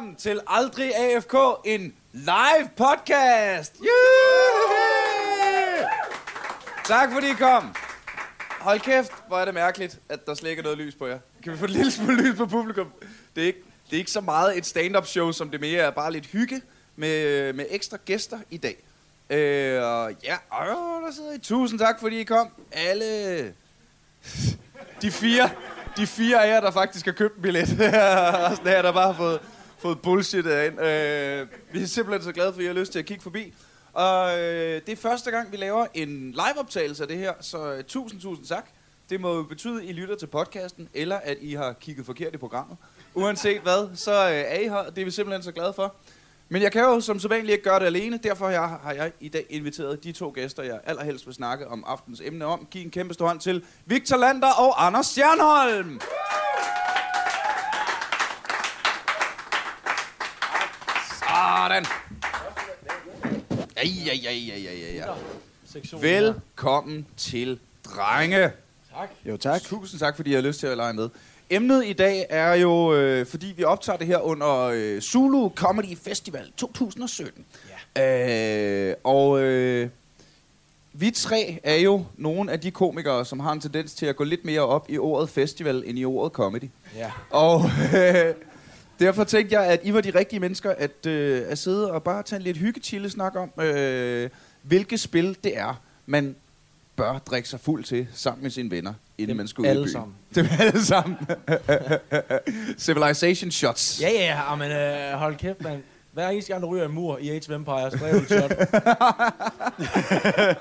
velkommen til Aldrig AFK, en live podcast. Yeah! Tak fordi I kom. Hold kæft, hvor er det mærkeligt, at der slet ikke er noget lys på jer. Kan vi få et lille smule lys på publikum? Det er ikke, det er ikke så meget et stand-up show, som det mere er bare lidt hygge med, med ekstra gæster i dag. Øh, og ja, øh, der sidder I. Tusind tak, fordi I kom. Alle de fire, de fire af jer, der faktisk har købt en billet. og sådan her, der bare har fået, fået bullshit ind. Øh, vi er simpelthen så glade for, at I har lyst til at kigge forbi. Og øh, det er første gang, vi laver en liveoptagelse af det her, så øh, tusind, tusind tak. Det må jo betyde, at I lytter til podcasten, eller at I har kigget forkert i programmet. Uanset hvad, så øh, er I her. Det er vi simpelthen så glade for. Men jeg kan jo som sædvanligt ikke gøre det alene. Derfor har jeg, har jeg i dag inviteret de to gæster, jeg allerhelst vil snakke om aftens emne om. Giv en kæmpe stor hånd til Victor Lander og Anders Stjernholm. Sådan. Ja, ja, ja, ja, ja, ja. Velkommen til Drenge. Tak. Jo, tak. Tusind tak, fordi I har lyst til at lege med. Emnet i dag er jo, øh, fordi vi optager det her under øh, Zulu Comedy Festival 2017. Ja. Øh, og øh, vi tre er jo nogle af de komikere, som har en tendens til at gå lidt mere op i ordet festival, end i ordet comedy. Ja. Og øh, derfor tænkte jeg, at I var de rigtige mennesker at, øh, at sidde og bare tage en lidt hyggetille snak om, øh, hvilket spil det er, man bør drikke sig fuld til sammen med sine venner, inden Dem man skal ud i alle byen. sammen. Dem alle sammen. Civilization shots. Ja, ja, ja, men øh, hold kæft, mand. Hver eneste gang, du ryger en mur i Age of Empires, så er shot.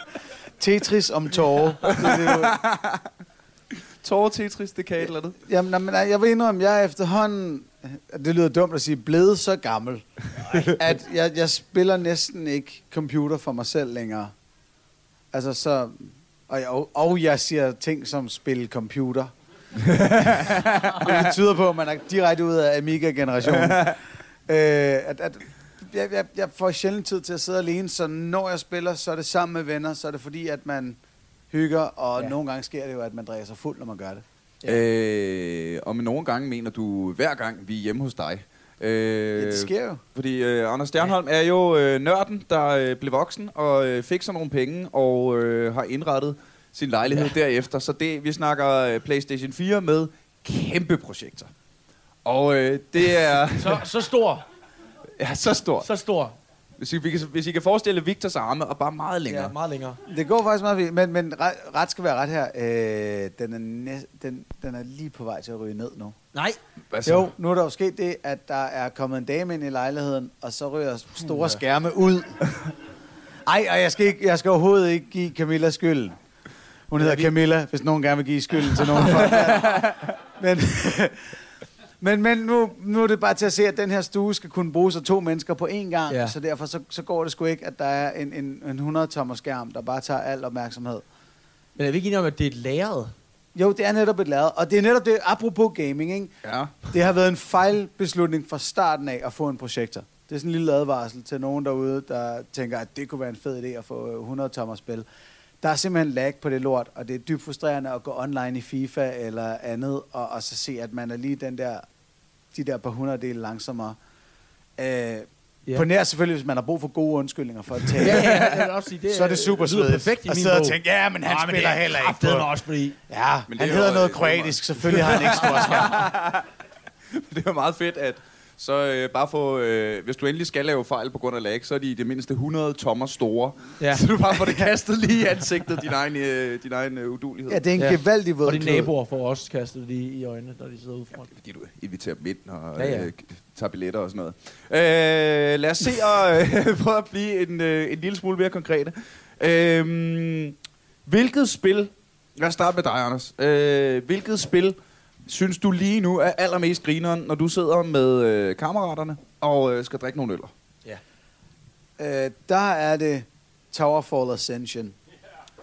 Tetris om tårer. Er Tårer Tetris, det kan et eller andet. Jamen, nej, men nej, jeg vil indrømme, jeg er efterhånden, det lyder dumt at sige, blevet så gammel, at jeg, jeg spiller næsten ikke computer for mig selv længere. Altså så, og jeg, og jeg siger ting som spil computer. det tyder på, at man er direkte ud af Amiga-generationen. øh, at, at, jeg, jeg, jeg får sjældent tid til at sidde alene, så når jeg spiller, så er det sammen med venner, så er det fordi, at man hygger, og Ja. nogle gange sker det jo, at man drikker sig fuld, når man gør det. Ja. Øh, og med nogle gange mener du, hver gang vi er hjemme hos dig. Øh, Ja, det sker jo. Fordi øh, Anders Stjernholm er jo øh, nørden, der øh, blev voksen og øh, fik så nogle penge og øh, har indrettet sin lejlighed ja. derefter. Så det, vi snakker øh, PlayStation 4 med kæmpe projekter. Og øh, det er Så, så stor, ja, så stort. så stor. Hvis I, hvis, hvis I kan forestille Victors arme og bare meget længere. Ja, meget længere. Det går faktisk meget fint, men, men ret, ret skal være ret her. Øh, den, er næ- den, den er lige på vej til at ryge ned nu. Nej. Hvad Så. Jo, nu er der jo sket det, at der er kommet en dame ind i lejligheden, og så ryger store skærme ud. Ej, og jeg skal, ikke, jeg skal overhovedet ikke give Camilla skylden. Hun hedder Camilla, hvis nogen gerne vil give skylden til nogen. men, men, men nu, nu er det bare til at se, at den her stue skal kunne bruges af to mennesker på én gang. Ja. Så derfor så, så går det sgu ikke, at der er en, en, en 100-tommer skærm, der bare tager al opmærksomhed. Men er vi ikke enige om, at det er et lagret? Jo, det er netop et lavet. Og det er netop det, apropos gaming, ikke? Ja. Det har været en fejlbeslutning fra starten af at få en projektor. Det er sådan en lille advarsel til nogen derude, der tænker, at det kunne være en fed idé at få 100 tommer spil. Der er simpelthen lag på det lort, og det er dybt frustrerende at gå online i FIFA eller andet, og, og så se, at man er lige den der, de der par hundreddele langsommere. Øh, Ja. På nær selvfølgelig, hvis man har brug for gode undskyldninger for at tage. Ja, ja, jeg vil også sige, det så er det super svedigt. perfekt i at min sidde og tænke, ja, men han Nå, men spiller det er heller ikke på. også, fordi... Ja, Men det han er hedder noget kroatisk. Selvfølgelig har han ikke stor skærm. Det er meget fedt, at så øh, bare få, øh, hvis du endelig skal lave fejl på grund af lag, så er de i det mindste 100 tommer store. Ja. Ja. Så du bare får det kastet lige i ansigtet, din egen, øh, din egen øh, udulighed. Ja, det er en Ja. gevaldig våd Og de klud. naboer får også kastet lige i øjnene, når de sidder ude foran. Fordi du inviterer dem ind og Ja, ja, ja. ja. Øh, tager billetter og sådan noget. Øh, lad os se og øh, prøve at blive en, øh, en lille smule mere konkrete. Øh, hvilket spil, lad os starte med dig, Anders. Øh, hvilket spil synes du lige nu er allermest grineren, når du sidder med øh, kammeraterne og øh, skal drikke nogle øller? Øh, der er det Towerfall Ascension.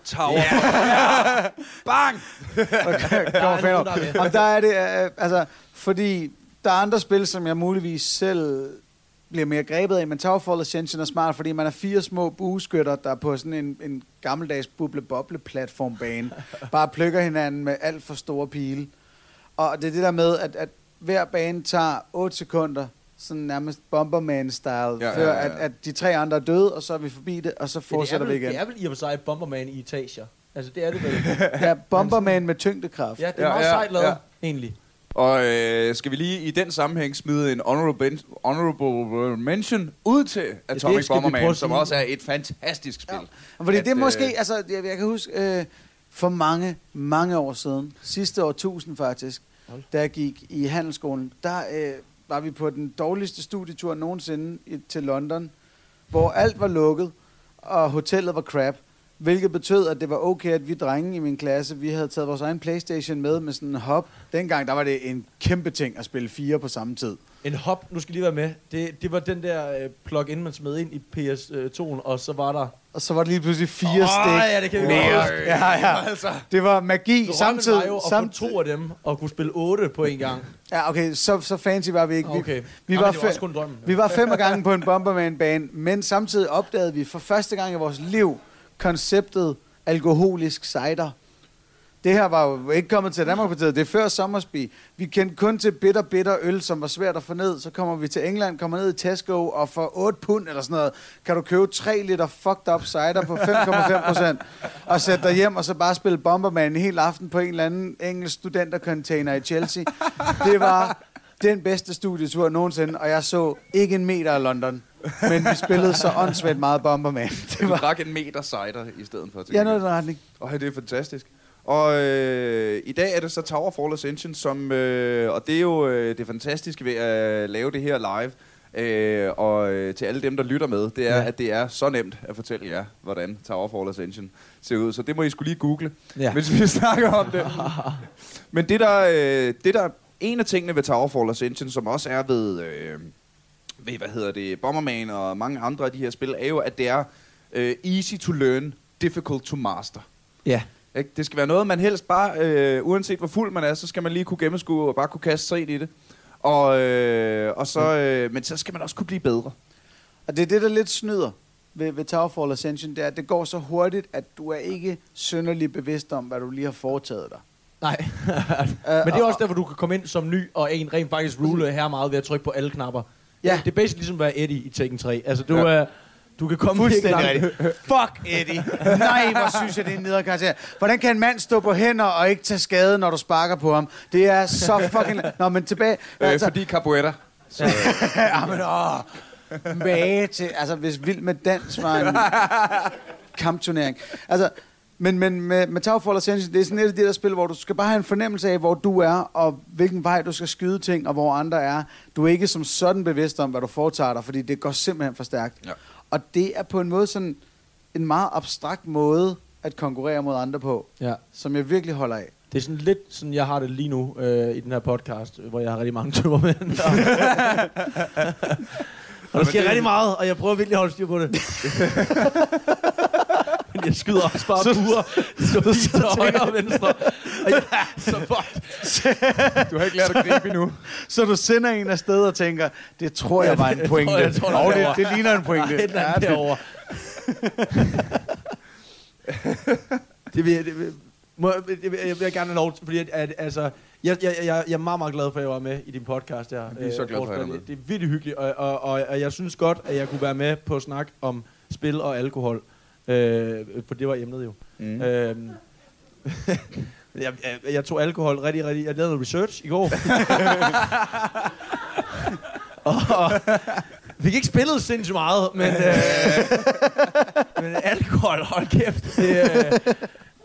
Tower. Yeah. Bang! Er nogen, der er med. Og der er det, øh, altså, fordi der er andre spil, som jeg muligvis selv bliver mere grebet af, men Towerfall Ascension er smart, fordi man er fire små bueskytter, der på sådan en, en gammeldags buble-boble-platformbane bare plukker hinanden med alt for store pile. Og det er det der med, at, at hver bane tager 8 sekunder, sådan nærmest Bomberman-style, Ja, ja, ja, før ja, ja. At, at de tre andre er døde, og så er vi forbi det, og så Ja, det, er fortsætter vel, vi igen. det er vel i og for sig Bomberman i etager. Altså, det er det vel. Ja, Bomberman med tyngdekraft. Ja, det er Ja, meget ja, sejt lavet, ja. egentlig. Og øh, skal vi lige i den sammenhæng smide en honorable, honorable mention ud til Atomic prøve Bomberman, som også er et fantastisk spil. Ja. Fordi At, det er måske, øh, altså, jeg, jeg kan huske, øh, for mange, mange år siden, sidste år tusind faktisk, Hold. da jeg gik i handelsskolen, der øh, var vi på den dårligste studietur nogensinde i, til London, hvor alt var lukket, og hotellet var crap. Hvilket betød, at det var okay, at vi drenge i min klasse, vi havde taget vores egen Playstation med med sådan en hop. Dengang, der var det en kæmpe ting at spille fire på samme tid. En hop, nu skal lige være med. Det, det var den der øh, plug-in, man smed ind i PS2'en, og så var der... Og så var det lige pludselig fire Åh, stik. ja, det kan vi mere. godt. Ja, ja. Altså. Det var magi Drømmen samtidig. var jo at få samtidig. to af dem, og kunne spille otte på en gang. Ja, okay, så, så fancy var vi ikke. Vi, Okay. vi Jamen, var det var også kun drømmen. vi var fem gange på en Bomberman-bane, men samtidig opdagede vi for første gang i vores liv konceptet alkoholisk cider. Det her var jo ikke kommet til Danmark på tiden. Det er før Sommersby. Vi kendte kun til bitter, bitter øl, som var svært at få ned. Så kommer vi til England, kommer ned i Tesco, og for 8 pund eller sådan noget, kan du købe 3 liter fucked up cider på 5,5 procent, og sætte dig hjem og så bare spille Bomberman en hel aften på en eller anden engelsk studentercontainer i Chelsea. Det var den bedste studietur nogensinde, og jeg så ikke en meter af London. Men vi spillede så åndssvagt meget Bomberman. Det Du var... drak en meter cider i stedet for. Ja, noget i den retning. Og det er fantastisk. Og øh, i dag er det så Towerfall Ascension, som, øh, og det er jo øh, det fantastiske ved at lave det her live. Øh, og øh, til alle dem, der lytter med, det er, Ja. at det er så nemt at fortælle jer, hvordan Towerfall Ascension ser ud. Så det må I skulle lige google, Ja. mens vi snakker om det. Men det der, øh, det der, en af tingene ved Towerfall Ascension, som også er ved, øh, ved hvad hedder det, Bomberman og mange andre af de her spil, er jo, at det er øh, easy to learn, difficult to master. Ja. Ikke? Det skal være noget, man helst bare, øh, uanset hvor fuld man er, så skal man lige kunne gennemskue og bare kunne kaste sig ind i det. Og, øh, og så, øh, men så skal man også kunne blive bedre. Og det er det, der lidt snyder ved, ved Towerfall Ascension, det er, at det går så hurtigt, at du er ikke synderligt bevidst om, hvad du lige har foretaget dig. Nej. Men det er også derfor, du kan komme ind som ny, og en rent faktisk rule her meget ved at trykke på alle knapper. Ja. Det er basically ligesom at være Eddie i Tekken 3. Altså, du, Ja. ja. er, du kan komme Fuldstændig rigtigt. Fuck Eddie. Nej, hvor synes jeg, det er en nedre karakter. Hvordan kan en mand stå på hænder og ikke tage skade, når du sparker på ham? Det er så fucking... Nå, men tilbage... Øh, Altså, fordi capoeira. Så, ja, men åh, mage til... Altså, hvis Vild med Dans var en kampturnering. Altså, men, men med, med Towerfall Ascension, det er sådan et af de der spil, hvor du skal bare have en fornemmelse af, hvor du er, og hvilken vej du skal skyde ting, og hvor andre er. Du er ikke som sådan bevidst om, hvad du foretager dig, fordi det går simpelthen for stærkt. Ja. Og det er på en måde sådan en meget abstrakt måde at konkurrere mod andre på, Ja. som jeg virkelig holder af. Det er sådan lidt sådan, jeg har det lige nu øh, i den her podcast, hvor jeg har rigtig mange tømmermænd. og der sker rigtig meget, og jeg prøver virkelig at holde styr på det. Jeg skyder også bare buer, så lige til højre og venstre. Og jeg så fucked. du har ikke lært at gribe endnu. Så du sender en afsted og tænker, det tror jeg Ja, var en pointe. jeg tror, der er Og det, det ligner en pointe. Der er et eller andet det- derovre. det vil, jeg- det vil, må, jeg, det vil, jeg vil gerne have lov til, fordi at, at, altså, jeg, jeg, jeg, jeg er meget, meget glad for, at jeg var med i din podcast her. Vi er så glade for, at jeg er med. Det er virkelig hyggeligt, og, og, og, og jeg synes godt, at jeg kunne være med på at snakke om spil og alkohol. Øh, for det var emnet jo. Mm. Øhm, jeg, jeg, jeg tog alkohol rigtig, rigtig... Jeg lavede noget research i går. og fik ikke spillet sindssygt meget, men, øh, men alkohol, hold kæft. Det, øh,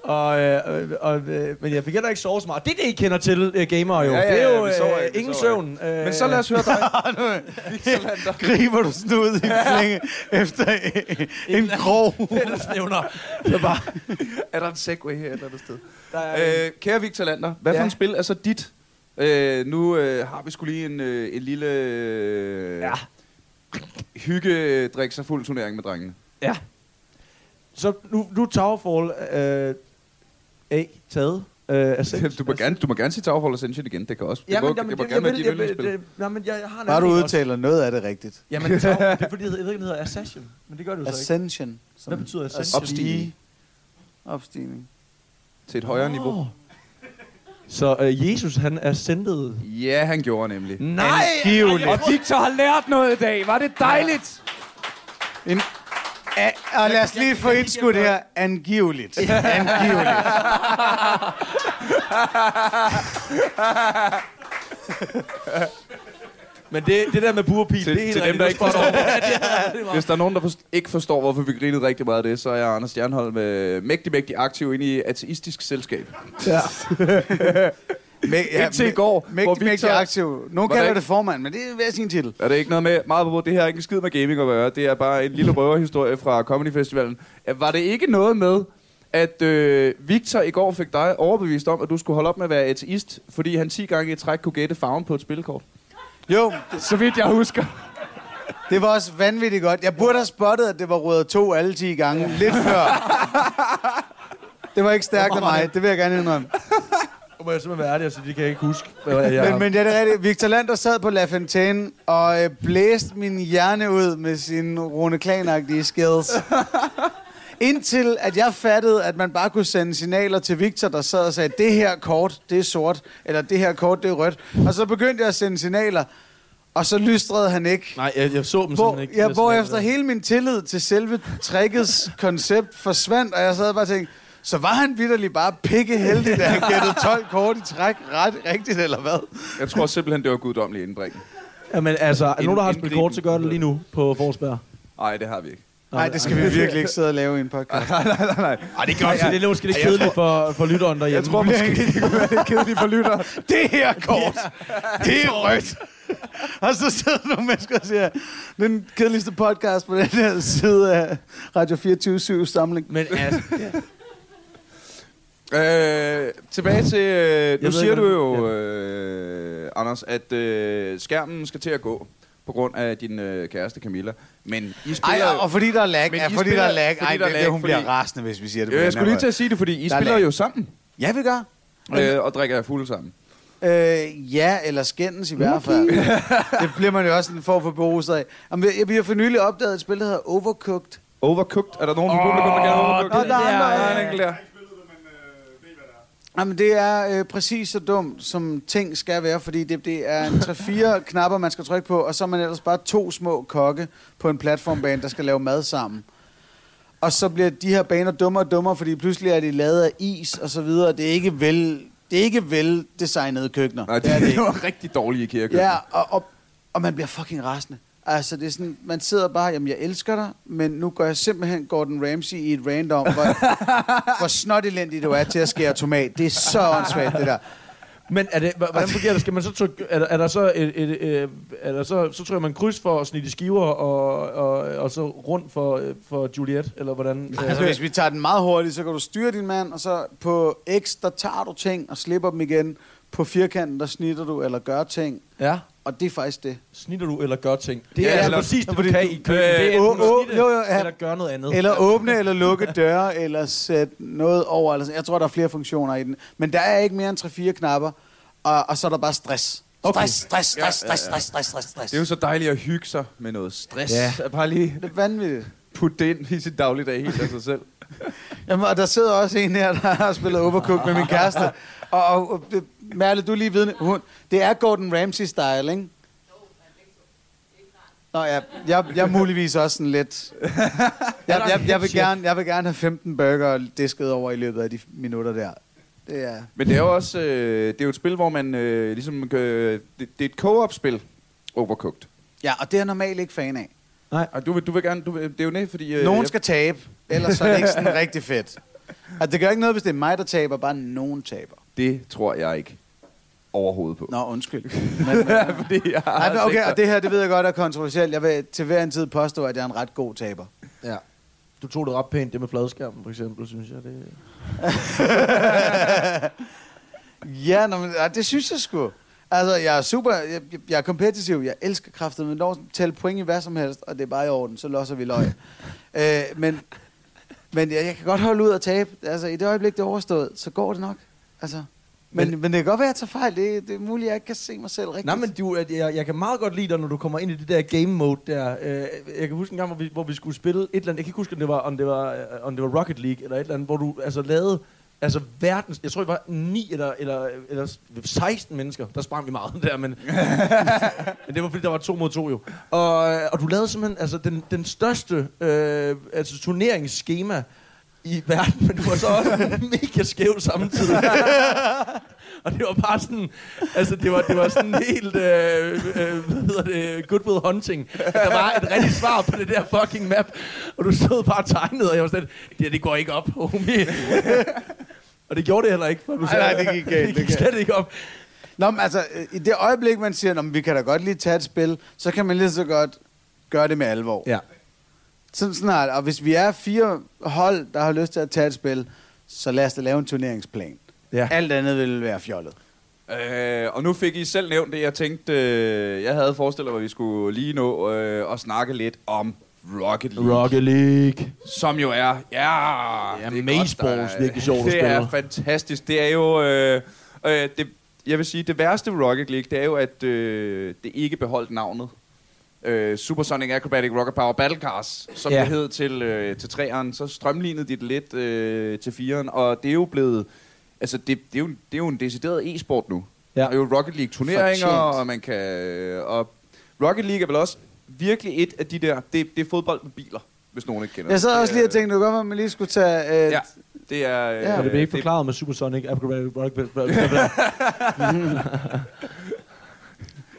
og, øh, og, øh, men jeg fik heller ikke sovet så meget. Det er det, I kender til, uh, gamer jo. Ja, ja, det er ja, jo sover øh, ikke, ingen søvn. Øh, Men så lad os høre dig. Griber du snud i flænge efter en krog. fællesnævner. Så bare, Er der en segway her et eller andet sted? der er, Øh, kære Victor Lander, hvad for Ja. en spil er så dit? Øh, nu øh, har vi skulle lige en, øh, en lille øh, Ja. hygge drikke sig fuld turnering med drengene. Ja. Så nu, nu er Towerfall øh, A taget. Øh, Ascent. Du må, gerne, du må gerne sige Towerfall Ascension igen, det kan også. Ja, det må, men, jamen, det må jeg, gerne være vil, dit jeg, yndlingsspil. jeg, jeg har Bare du udtaler noget af det rigtigt. Jamen, det er fordi, jeg ved ikke, det hedder Assassin. Men det gør det jo så ikke. Ascension. Hvad betyder ascension? stige. Opstigning. Til et højere niveau. Så øh, Jesus, han er sendet... Ja, han gjorde nemlig. Nej! Angiveligt. Og Victor har lært noget i dag. Var det dejligt? En, a, og lad os lige få indskudt her. Angiveligt. Angiveligt. Men det, det der med burpil, Til- det er helt til dem, der ikke forstår. Ja, det Hvis der er nogen, der forst- ikke forstår, hvorfor vi grinede rigtig meget af det, så er jeg Anders Stjernholm øh, mægtig, mægtig aktiv inde i ateistisk selskab. Mæ, Indtil i går, hvor Mægtig, Victor- mægtig aktiv. Nogen kalder det formand, men det er hver sin titel. Er det ikke noget med meget på Det her har ikke en skid med gaming at gøre. Det er bare en lille røverhistorie fra Comedy Festivalen. Var det ikke noget med, at øh, Victor i går fik dig overbevist om, at du skulle holde op med at være ateist, fordi han 10 gange i træk kunne gætte farven på et spilkort? Jo, Så vidt jeg husker. det var også vanvittigt godt. Jeg burde have spottet, at det var rød 2 alle 10 gange. Lidt før. Det var ikke stærkt af mig, det vil jeg gerne indrømme. Nu må jeg simpelthen være ærlig og sige, det kan jeg ikke huske. Hvad jeg Men, men det er det rigtigt. Victor Lander sad på La Fontaine og øh, blæste min hjerne ud med sine Rune Klan-agtige skills. Indtil at jeg fattede, at man bare kunne sende signaler til Victor, der sad og sagde, det her kort, det er sort, eller det her kort, det er rødt. Og så begyndte jeg at sende signaler, og så lystrede han ikke. Nej, jeg, jeg så dem Hvor, simpelthen ikke. ja, hvor efter hele min tillid til selve trickets koncept forsvandt, og jeg sad bare og tænkte, så var han vidderlig bare pikke heldig, da han gættede 12 kort i træk ret rigtigt, eller hvad? Jeg tror simpelthen, det var guddommelig indbringende. Jamen altså, er der nogen, der har spillet kort, så gør det lige nu på Forsberg. Nej, det har vi ikke. Nej, det skal vi virkelig ikke sidde og lave i en podcast. nej, nej, nej, nej. Ej, det gør det er måske lidt kedeligt for, for lytteren derhjemme. Jeg tror måske, det kunne være lidt kedeligt for lytter. Det her kort, det er rødt. Og så sidder nogle mennesker og siger, den kedeligste podcast på den her side af Radio 24 samling. Men altså, ja. Øh, tilbage til... Øh, nu siger ikke, du jo, øh, Anders, at øh, skærmen skal til at gå på grund af din øh, kæreste Camilla. Men I Ej, spiller og, og fordi der er lag. Men I fordi spiller- der er lag. fordi Ej, der er det, lag, det, hun bliver fordi- rasende, hvis vi siger det. jo, jeg skulle lige til at sige det, fordi I Der er spiller lag. jo sammen. Ja, vi gør. øh, og drikker jer fulde sammen. Øh, ja, eller skændes i hvert fald. det bliver man jo også en form for beruset af. Jamen, vi, vi har for nylig opdaget et spil, der hedder Overcooked. Overcooked? Er der nogen publikum, der kan Overcooked? Nå, der er andre, Der er ja. en enkelt der. Jamen, det er øh, præcis så dumt, som ting skal være, fordi det, det er en 3-4 knapper, man skal trykke på, og så er man ellers bare to små kokke på en platformbane, der skal lave mad sammen. Og så bliver de her baner dummere og dummere, fordi pludselig er de lavet af is og så videre. Det er ikke vel, det er ikke vel designede køkkener. Nej, det, er det det ikke. var rigtig dårlige kirke. Ja, og, og, og man bliver fucking rasende. Altså, det er sådan, man sidder bare, jamen, jeg elsker dig, men nu går jeg simpelthen Gordon Ramsay i et random, hvor, hvor snot elendig du er til at skære tomat. Det er så åndssvagt, det der. Men er det, hvordan fungerer det? Skal man så trykke, er, der, er der så et, et, et, er der så, så trykker man kryds for at snitte i skiver og, og, og så rundt for, øh, for Juliet, eller hvordan? Altså, hvis vi tager den meget hurtigt, så kan du styre din mand, og så på X, der tager du ting og slipper dem igen. På firkanten, der snitter du eller gør ting. Ja. Og det er faktisk det. Snitter du eller gør ting? Det Ja, er altså eller- præcis det, du fordi kan du- i køkkenet. Det er Øh, enten snitte jo, jo, ja. eller gøre noget andet. Eller åbne eller lukke døre, eller sætte noget over. Eller sådan. Jeg tror, der er flere funktioner i den. Men der er ikke mere end 3-4 knapper, og, og så er der bare stress. Okay. Stress, stress, stress, ja, stress, stress, stress, stress, stress. Det er jo så dejligt at hygge sig med noget stress. Ja. Bare lige det er vanvittigt. putte det ind i sin dagligdag helt af sig selv. Jamen, og der sidder også en her, der har spillet Overcooked med min kæreste. Og, og, og Merle, du er lige vidne. Hun, det er Gordon Ramsay-style, ikke? Nå ja, jeg, jeg er muligvis også sådan lidt... Jeg, jeg, jeg, vil gerne, jeg vil gerne have 15 burger disket over i løbet af de minutter der. Det er... Men det er jo også øh, det er jo et spil, hvor man øh, ligesom... Øh, det, det er et co-op-spil, Overcooked. Ja, og det er jeg normalt ikke fan af. Og du vil, du vil gerne... Du vil, det er jo det, fordi... Øh, Nogen jeg- skal tabe, ellers så er det ikke sådan rigtig fedt. Altså, det gør ikke noget, hvis det er mig, der taber, bare nogen taber. Det tror jeg ikke overhovedet på. Nå, undskyld. Men, men, fordi jeg Nej, men okay, og det her, det ved jeg godt er kontroversielt. Jeg vil til hver en tid påstå, at jeg er en ret god taber. Ja. Du tog det ret pænt, det med fladskærmen for eksempel, synes jeg. Det... Ja, nå, men, det synes jeg sgu. Altså, jeg er super, jeg, jeg- jeg er kompetitiv, jeg elsker kraftet, men når tælle point i hvad som helst, og det er bare i orden, så losser vi løg. øh, men men jeg, jeg kan godt holde ud og tabe. Altså, i det øjeblik, det er overstået, så går det nok. Altså, men, men, Men- det kan godt være, at jeg tager fejl. Det, det er muligt, at jeg ikke kan se mig selv rigtigt. Nej, men du, at jeg, jeg kan meget godt lide dig, når du kommer ind i det der game mode der. Øh, jeg kan huske en gang, hvor vi, hvor vi skulle spille et eller andet. Jeg kan ikke huske, om det var, om det var, øh, om det var Rocket League eller et eller andet, hvor du altså lavede Altså verdens, jeg tror, det var 9 eller, eller, eller 16 mennesker, der sprang vi meget der, men, men det var fordi, der var to mod to jo. Og, og du lavede simpelthen altså, den, den største øh, altså, turneringsskema i verden, men du var så også mega skæv samtidig. og det var bare sådan, altså det var, det var sådan helt, øh, øh, hvad hedder det, good will hunting. Der var et rigtigt svar på det der fucking map, og du stod bare og tegnede, og jeg var sådan, det det går ikke op, homie. og det gjorde det heller ikke, for du Nej, sagde, nej, det gik galt, det gik slet ikke op. Nå, men altså, i det øjeblik, man siger, vi kan da godt lige tage et spil, så kan man lige så godt gøre det med alvor. Ja. Sådan snart. Og hvis vi er fire hold, der har lyst til at tage et spil, så lad os da lave en turneringsplan. Ja. Alt andet vil være fjollet. Øh, og nu fik I selv nævnt det, jeg tænkte, øh, jeg havde forestillet mig, at vi skulle lige nå øh, at snakke lidt om Rocket League. Rocket League. Som jo er, ja, Ja, det er Mazeballs, godt, der er- virkelig sjovt Det er fantastisk. Det er jo, øh, øh, det, jeg vil sige, det værste ved Rocket League, det er jo, at øh, det ikke beholdt navnet. Øh, Supersonic Acrobatic Rocket Power Battle Cars, som Ja. det hed til, øh, til træeren, så strømlignede de det lidt øh, til fireren, og det er jo blevet, altså det, det, er, jo, det er jo en decideret e-sport nu. Ja. Der er jo Rocket League turneringer, Fortjent. og man kan, og Rocket League er vel også virkelig et af de der, det, det er fodbold med biler, hvis nogen ikke kender Jeg sad det. også lige og tænkte, det godt være, at man lige skulle tage... Øh, Ja, det er... Ja. øh, Og det blev ikke forklaret med Supersonic Acrobatic Rocket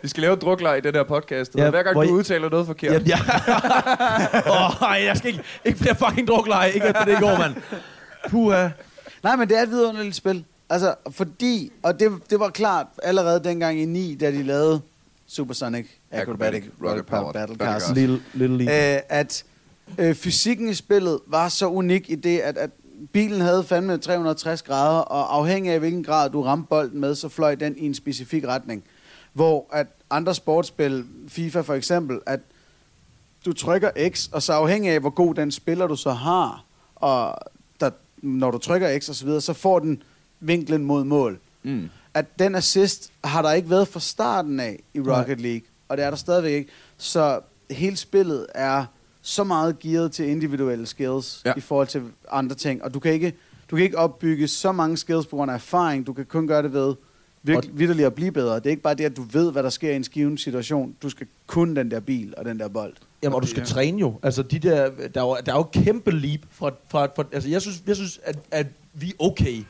Vi skal lave et drukleje i den her podcast. Ja, Hver gang du I- udtaler noget forkert. Ja, ja. oh, jeg skal ikke, ikke flere fucking drukleje, ikke efter det i går, mand. Puha. Nej, men det er et vidunderligt spil. Altså, fordi... Og det, det var klart allerede dengang i 9, da de lavede Supersonic Acrobatic Rocket Power Battle Cars. Cars. Little, little League. øh, at øh, fysikken i spillet var så unik i det, at, at bilen havde fandme 360 grader, og afhængig af hvilken grad du ramte bolden med, så fløj den i en specifik retning. Hvor at andre sportsspil, FIFA for eksempel, at du trykker X, og så afhængig af, hvor god den spiller du så har, og der, når du trykker X og så videre, så får den vinklen mod mål. Mm. At den assist har der ikke været fra starten af i Rocket League, og det er der stadigvæk ikke. Så hele spillet er så meget gearet til individuelle skills. Ja. i forhold til andre ting, og du kan ikke du kan ikke opbygge så mange skills på grund af erfaring. Du kan kun gøre det ved virkelig, vidderligt at blive bedre. Det er ikke bare det, at du ved, hvad der sker i en skiven situation. Du skal kun den der bil og den der bold. Jamen, og du skal træne jo. Altså, de der, der, er jo, der er jo kæmpe leap fra, fra, fra altså, jeg synes, jeg synes at, at vi er okay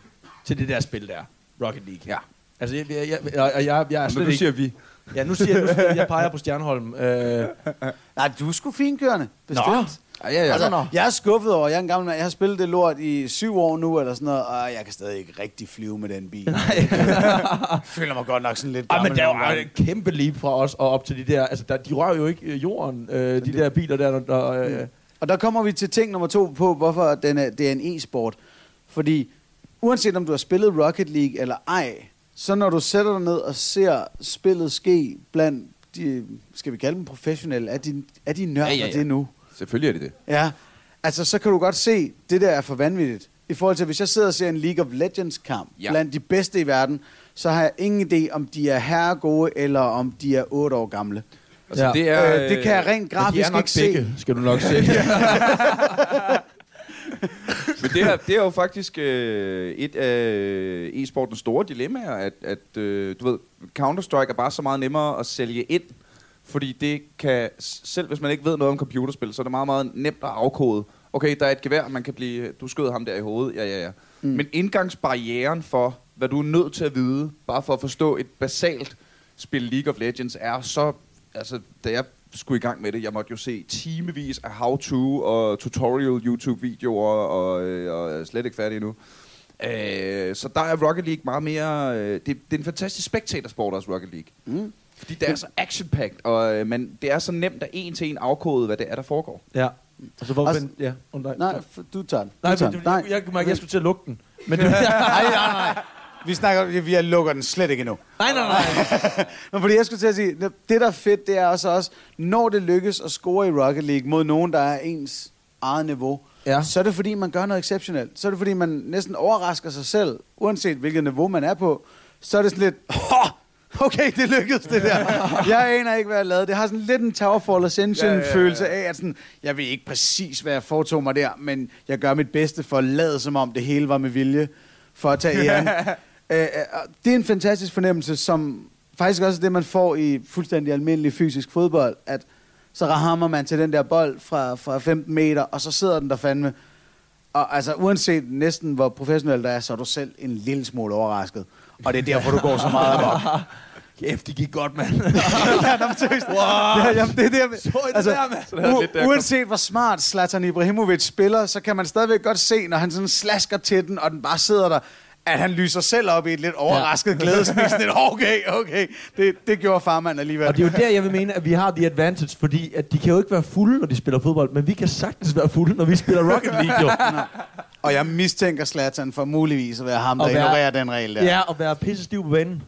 til det der spil der, Rocket League. Ja. Altså, jeg, jeg, jeg, jeg, jeg, jeg er slet nu ikke... siger vi. Ja, nu siger jeg, nu siger jeg, jeg peger på Stjernholm. Øh, Nej, du er sgu finkørende. Bestemt. Nå. Ja, ja, ja. Altså, jeg er skuffet over, jeg er en gammel mand, jeg har spillet det lort i syv år nu, eller sådan noget, og jeg kan stadig ikke rigtig flyve med den bil. jeg føler mig godt nok sådan lidt Ej, gammel. men der er jo et kæmpe leap fra os og op til de der... Altså, der, de rører jo ikke øh, jorden, øh, de der biler der. der øh, Og der kommer vi til ting nummer to på, hvorfor den er, det er en e-sport. Fordi uanset om du har spillet Rocket League eller ej, så når du sætter dig ned og ser spillet ske blandt de, skal vi kalde dem professionelle, er de, er de nørder Ja, ja, ja. det nu? Selvfølgelig er det det. Ja, altså så kan du godt se, det der er for vanvittigt. I forhold til, hvis jeg sidder og ser en League of Legends kamp ja. Blandt de bedste i verden, så har jeg ingen idé, om de er herre gode, eller om de er 8 år gamle. Altså, Ja. det, er, Øh, det kan jeg rent men de grafisk er nok ikke begge, se. skal du nok se. Men det er, det er jo faktisk øh, et af e-sportens store dilemmaer, at, at øh, du ved, Counter-Strike er bare så meget nemmere at sælge ind, fordi det kan, selv hvis man ikke ved noget om computerspil, så er det meget, meget nemt at afkode. Okay, der er et gevær, man kan blive, du skød ham der i hovedet, ja, ja, ja. Mm. Men indgangsbarrieren for, hvad du er nødt til at vide, bare for at forstå et basalt spil League of Legends, er så, altså, da jeg skulle i gang med det, jeg måtte jo se timevis af how-to og tutorial YouTube-videoer, og, og jeg er slet ikke færdig endnu. Øh, så der er Rocket League meget mere... Øh, det, det er en fantastisk spectatorsport også, Rocket League. Mm. Fordi det er så action-packed, og øh, man, det er så nemt at en til en afkode, hvad det er, der foregår. ja. Altså, hvor... Altså- Altså, ja, oh, nej, Nej, du tager den. Du Nej, tager men, den. jeg, jeg, jeg, jeg skulle til at lugte den. Men det, nej, nej, nej. Vi snakker, vi- lukker den slet ikke endnu. nej, nej, nej. Men fordi jeg skulle til at sige, det der er fedt, det er også også, når det lykkes at score i Rocket League mod nogen, der er ens eget niveau, Ja. så er det fordi, man gør noget exceptionelt. Så er det fordi, man næsten overrasker sig selv, uanset hvilket niveau man er på. Så er det sådan lidt, "Hå, okay, det lykkedes det der. Jeg aner ikke, hvad jeg lavede. Det har sådan lidt en Towerfall Ascension-følelse Ja, ja, ja. af, at sådan, jeg ved ikke præcis, hvad jeg foretog mig der, men jeg gør mit bedste for at lade, som om det hele var med vilje. for at tage æren. øh, øh, det er en fantastisk fornemmelse, som faktisk også er det, man får i fuldstændig almindelig fysisk fodbold, at så rammer man til den der bold fra, fra 15 meter, og så sidder den der fandme. Og altså, uanset næsten hvor professionel der er, så er du selv en lille smule overrasket. Og det er derfor, du går så meget op. Kæft, det gik godt, mand. ja, nå, men seriøst. Wow. Ja, jamen, det er Så det altså, der, mand? Lidt, der u- uanset hvor smart Zlatan Ibrahimovic spiller, så kan man stadigvæk godt se, når han sådan slasker til den, og den bare sidder der, at han lyser selv op i et lidt overrasket glædesmil. Sådan lidt, okay, okay. Det, det gjorde farmand alligevel. Og det er jo der, jeg vil mene, at vi har the advantage, fordi at de kan jo ikke være fulde, når de spiller fodbold, men vi kan sagtens være fulde, når vi spiller Rocket League, jo. Og jeg mistænker Zlatan for muligvis at være ham, der Og være- ignorerer den regel der. Ja, og være pisse stiv på banen.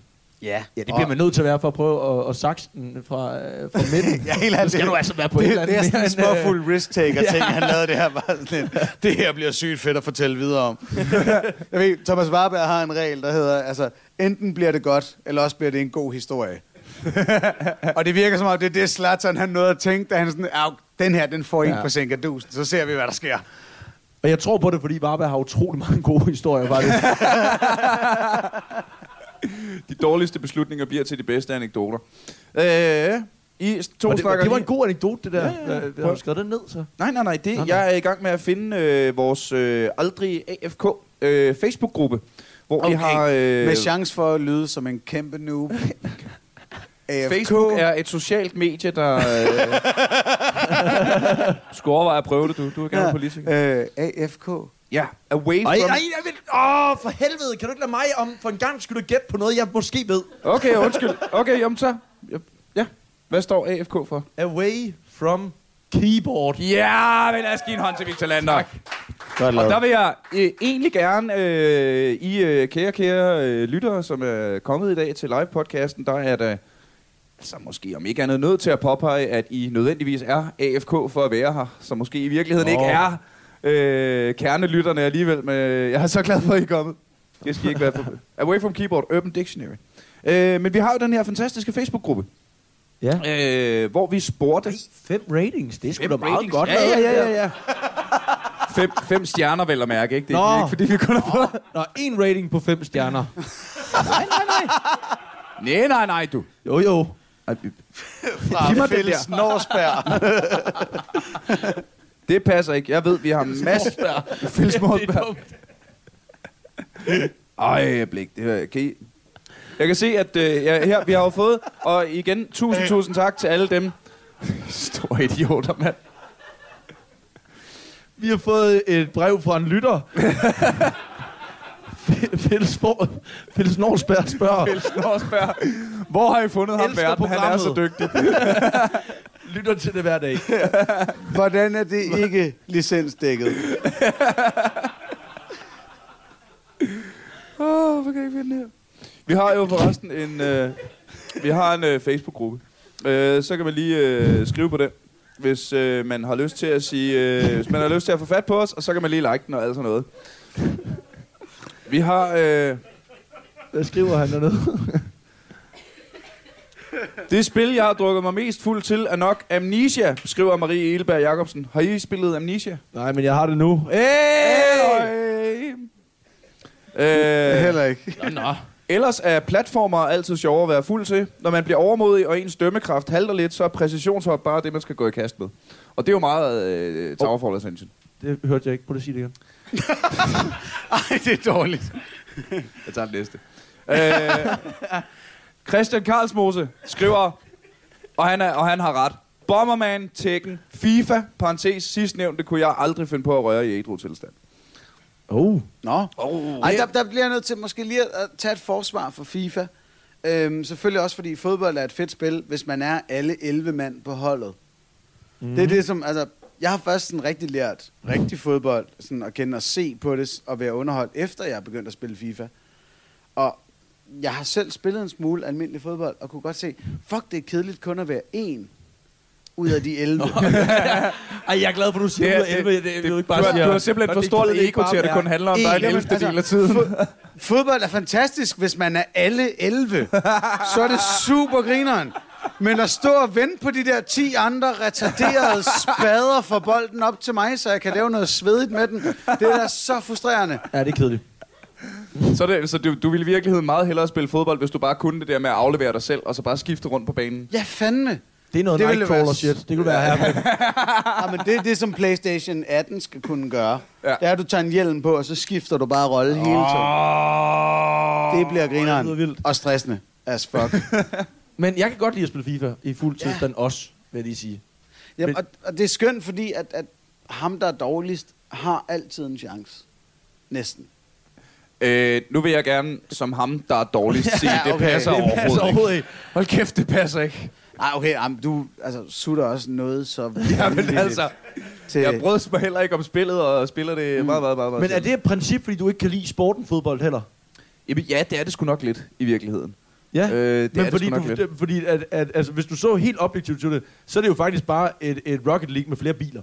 Ja. Ja, det bliver man nødt til at være for at prøve at, at sakse den fra, øh, fra midten. Ja, helt Så skal du altså være på et det, eller andet det er sådan en øh, småfuld risk-taker-ting, han lavede det her. Bare sådan lidt, det her bliver sygt fedt at fortælle videre om. jeg ved, Thomas Warberg har en regel, der hedder, altså, enten bliver det godt, eller også bliver det en god historie. og det virker som om, det er det Zlatan, han nåede at tænke, da han sådan, "Au, den her, den får en Ja. på sænkerdusen, så ser vi, hvad der sker. Og jeg tror på det, fordi Varberg har utrolig mange gode historier, faktisk. De dårligste beslutninger bliver til de bedste anekdoter. Øh, I to Og det, snakker det var lige- en god anekdote, det der. Ja, ja, ja. Ja. Har du skrevet den ned, så? Nej, nej, nej. Det, Nå, nå. jeg er i gang med at finde øh, vores øh, aldrig AFK øh, Facebook-gruppe, hvor okay. vi har... Øh, Med chance for at lyde som en kæmpe noob. AFK. Facebook er et socialt medie, der... Øh, skulle overveje at prøve det, du. Du er gerne ja. politiker. Øh, AFK. Ja, away Ej, from... nej, jeg vil... Åh, for helvede, kan du ikke lade mig om for en gang skulle du gætte på noget, jeg måske ved? Okay, undskyld. Okay, jamen så... Ja, hvad står AFK for? Away from keyboard. Ja, men lad os give en hånd til Victor Lander. Tak. Godt Og der vil jeg øh, egentlig gerne, øh, I øh, kære, kære øh, lyttere, som er kommet i dag til live-podcasten, der er der altså måske om ikke andet nødt til at påpege, at I nødvendigvis er AFK for at være her, så måske i virkeligheden Nå. ikke er øh, kernelytterne alligevel, men øh, jeg er så glad for, at I er kommet. Det skal I ikke være for. Away from Keyboard, Urban Dictionary. Øh, men vi har jo den her fantastiske Facebook-gruppe, Ja. øh, hvor vi spurgte... Ej, fem ratings, det er sgu da meget ratings. godt. Ja, ja, ja, ja, ja. fem, fem stjerner, vel at mærke, ikke? Det er Nå. ikke, fordi vi kun har fået... Nå, en rating på fem stjerner. Nej, nej, nej. Nej, nej, nej, du. Jo, jo. Fra Fælles. Norsberg. Det passer ikke. Jeg ved, vi har masser af Fælles Morsberg. Ej, blik. Det her, kan I... Jeg kan se, at øh, ja, her, vi har jo fået, og igen, tusind, tusind tak til alle dem. Store idioter, mand. Vi har fået et brev fra en lytter. Fælles Fælles Norsberg spørger. Fælles Norsberg. Hvor har I fundet ham, Elsker verden? Han er så dygtig. Lytter til det hver dag. Hvordan er det ikke licensdækket? Åh, oh, hvor kan jeg ikke finde det her? Vi har jo forresten en, øh, vi har en øh, Facebook-gruppe. Øh, så kan man lige øh, skrive på den, hvis øh, man har lyst til at sige, øh, hvis man har lyst til at få fat på os, og så kan man lige like den og alt sådan noget. Vi har, øh, Hvad skriver han dernede? det spil, jeg har drukket mig mest fuld til, er nok Amnesia, skriver Marie Elberg Jacobsen. Har I spillet Amnesia? Nej, men jeg har det nu. Hey! Øh, Heller ikke. Nå, nå. Ellers er platformer altid sjovere at være fuld til. Når man bliver overmodig, og ens dømmekraft halter lidt, så er præcisionshop bare det, man skal gå i kast med. Og det er jo meget øh, Tower Fall Ascension. Det hørte jeg ikke. Prøv lige at sige det igen. Ej, det er dårligt. Jeg tager den næste. øh, Christian Karlsmose skriver, og han, er, og han har ret. Bomberman, Tekken, FIFA, parentes, sidstnævnte, kunne jeg aldrig finde på at røre i ædru tilstand. Oh. Nå. Oh, Ej, der, der bliver jeg nødt til måske lige at tage et forsvar for FIFA. Øhm, selvfølgelig også, fordi fodbold er et fedt spil, hvis man er alle 11 mand på holdet. Mm. Mhm. Det er det, som... Altså, jeg har først sådan rigtig lært rigtig fodbold sådan at kende og se på det og være underholdt, efter jeg er begyndt at spille FIFA. Og jeg har selv spillet en smule almindelig fodbold, og kunne godt se, fuck, det er kedeligt kun at være en ud af de 11. Ej, jeg er glad for, at du siger er- ud af 11. Det, det, ikke bare du, har, siger, du har simpelthen for det stort ikke ego til, at det kun handler om, der er en jamen, 11. altså, del af tiden. fo- fodbold er fantastisk, hvis man er alle 11. Så er det super grineren. Men at stå og vente på de der 10 andre retarderede spader for bolden op til mig, så jeg kan lave noget svedigt med den, det er da så frustrerende. Ja, det er kedeligt. Så, det, så du, du ville i virkeligheden meget hellere spille fodbold, hvis du bare kunne det der med at aflevere dig selv, og så bare skifte rundt på banen. Ja, fandme. Det er noget Det ville Nightcrawler være shit. Det kunne være her. Ja, men det er det, som PlayStation 18 skal kunne gøre. Ja. Ja. Det er, at du tager en hjelm på, og så skifter du bare rolle hele tiden. Det bliver Det grineren. vildt. Og stressende. As fuck. Men jeg kan godt lide at spille FIFA i fuld tilstand også, vil jeg lige sige. Jamen, og, og det er skønt, fordi at, at ham, der er dårligst, har altid en chance. Næsten. Øh, nu vil jeg gerne, som ham, der er dårligst, sige, Ja, det okay. passer Det overhovedet, passer ikke. overhovedet ikke. Hold kæft, det passer ikke. Nej, okay, jamen, du altså, sutter også noget så Ja, men altså, til... jeg brød mig heller ikke om spillet, og spiller det Mm. meget, meget, meget, meget Men er det et princip, fordi du ikke kan lide sporten fodbold heller? Jamen, Ja, det er det sgu nok lidt, i virkeligheden. Ja. Øh, det Men er fordi, det sgu nok du, lidt. fordi at, at, altså, hvis du så helt objektivt til det, så er det jo faktisk bare et, et Rocket League med flere biler.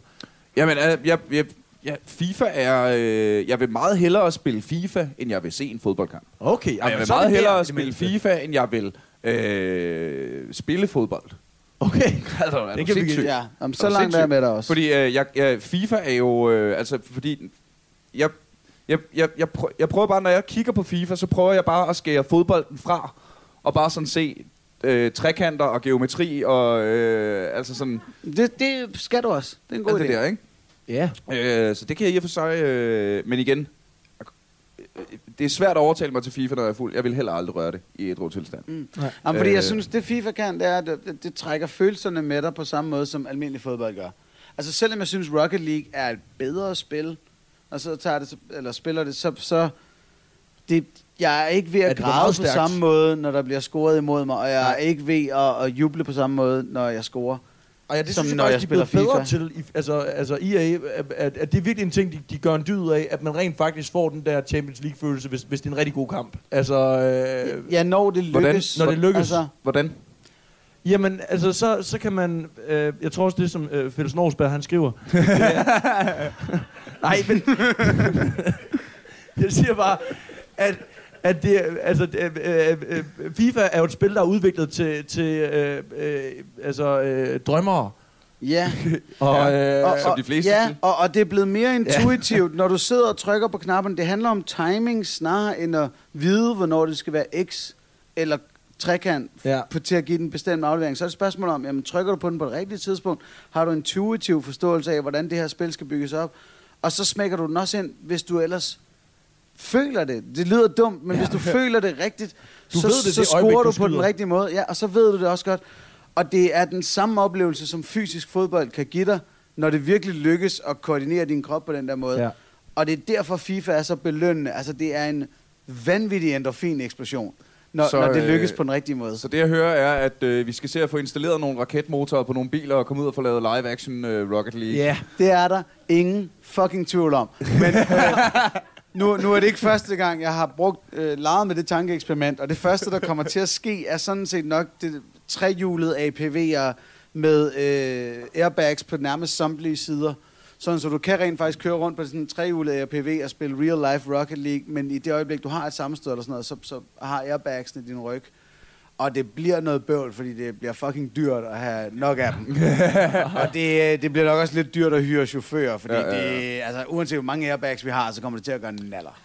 Jamen, øh, jeg, jeg, jeg, FIFA er... Øh, jeg vil meget hellere spille FIFA, end jeg vil se en fodboldkamp. Okay, Og jamen, jeg vil er meget der, hellere det spille. FIFA, end jeg vil øh, spille fodbold. Okay. Altså, er Det kan vi? Ja, jamen, Er så du langt er med dig også. Fordi øh, jeg, jeg, FIFA er jo... Øh, altså, fordi... Jeg, jeg, jeg, jeg, prøver, jeg prøver bare, når jeg kigger på FIFA, så prøver jeg bare at skære fodbolden fra, og bare sådan se øh, trekanter og geometri, og øh, altså sådan... Det, det skal du også. Det er en god Alt idé. det der, ikke? Ja. Øh, så det kan jeg i og for sig... Øh, men igen, det er svært at overtale mig til FIFA, når jeg er fuld. Jeg vil heller aldrig røre det i et tilstand. Mm. Nej. Jamen, fordi jeg Øh. synes, det FIFA kan, det er, at det, det, det trækker følelserne med dig på samme måde, som almindelig fodbold gør. Altså selvom jeg synes, Rocket League er et bedre spil, og så tager det, eller spiller det, så, så det, jeg er ikke ved Ja, at græde meget på samme måde, når der bliver scoret imod mig, og jeg er ikke ved at, at juble på samme måde, når jeg scorer. Og ja, det Som synes jeg når faktisk, jeg de er blevet bedre spiller til. Altså, altså EA, at, at, at det er virkelig en ting, de, de gør en dyd af, at man rent faktisk får den der Champions League-følelse, hvis, hvis det er en rigtig god kamp. Altså, øh, Ja, når det Hvordan- lykkes. når det lykkes. Altså, Hvordan? Jamen, altså, så, så kan man... Øh, jeg tror også, det som øh, Fælles Norsberg, han skriver. Nej, men... jeg siger bare, at, at det, altså, det, øh, øh, FIFA er jo et spil, der er udviklet til, til øh, øh, altså, øh, drømmere. ja. Og, Ja. øh, og, som de fleste ja, og, og det er blevet mere intuitivt, når du sidder og trykker på knappen. Det handler om timing snarere end at vide, hvornår det skal være X eller trekant Ja. på, til at give den en bestemt aflevering. Så er det et spørgsmål om, jamen, trykker du på den på det rigtige tidspunkt? Har du en intuitiv forståelse af, hvordan det her spil skal bygges op? Og så smækker du den også ind, hvis du ellers føler det. Det lyder dumt, men Ja. hvis du føler det rigtigt, Du så, ved det, så det øjeblik, scorer du du på den rigtige måde. Ja, og så ved du det også godt. Og det er den samme oplevelse, som fysisk fodbold kan give dig, når det virkelig lykkes at koordinere din krop på den der måde. Ja. Og det er derfor, FIFA er så belønnende. Altså, det er en vanvittig endorfin-eksplosion, når, Så, når det lykkes øh, på den rigtige måde. Så det jeg hører er, at øh, vi skal se at få installeret nogle raketmotorer på nogle biler og komme ud og få lavet live-action øh, Rocket League. Ja. Det er der ingen fucking tvivl om. Men øh, nu, nu er det ikke første gang, jeg har brugt øh, leget med det tankeeksperiment, og det første, der kommer til at ske, er sådan set nok det trehjulede APV'er med øh, airbags på nærmest samtlige sider. Sådan, så du kan rent faktisk køre rundt på sådan en trehjulet APV og spille real life Rocket League, men i det øjeblik, du har et sammenstød eller sådan noget, så, så har airbagsene din ryg. Og det bliver noget bøvl, fordi det bliver fucking dyrt at have nok af dem. og det, øh, det bliver nok også lidt dyrt at hyre chauffører, fordi Ja, ja, ja, ja, Det, altså, uanset hvor mange airbags vi har, så kommer det til at gøre en naller.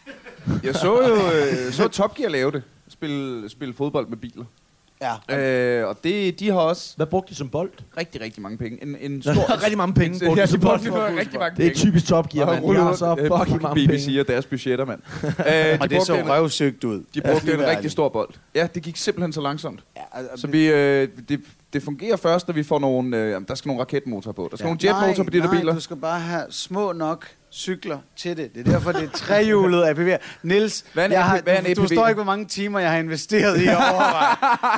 Jeg så jo øh, så Top Gear lave det. Spille, spille fodbold med biler. Ja. Øh, og det, de har også Hvad brugte de som bold? rigtig, rigtig mange penge. En, en stor... rigtig mange penge. brugte Ja, de som de brugte bold. rigtig mange Det er penge. typisk Top Gear, mand. De har så øh, fucking mange BBC penge. og deres budgetter, mand. øh, de Og det brugte så en, røvsøgt ud. de brugte en rigtig stor bold. Ja, det gik simpelthen så langsomt. Ja, altså, Så vi, øh, det, det fungerer først, når vi får nogle... Øh, der skal nogle raketmotorer på. Der skal Ja. nogle jetmotorer på de der biler. du skal bare have små nok cykler til det. Det er derfor, det er trehjulet APV. Nils, Hvad jeg har, hvad du, forstår ikke, hvor mange timer jeg har investeret i at overveje,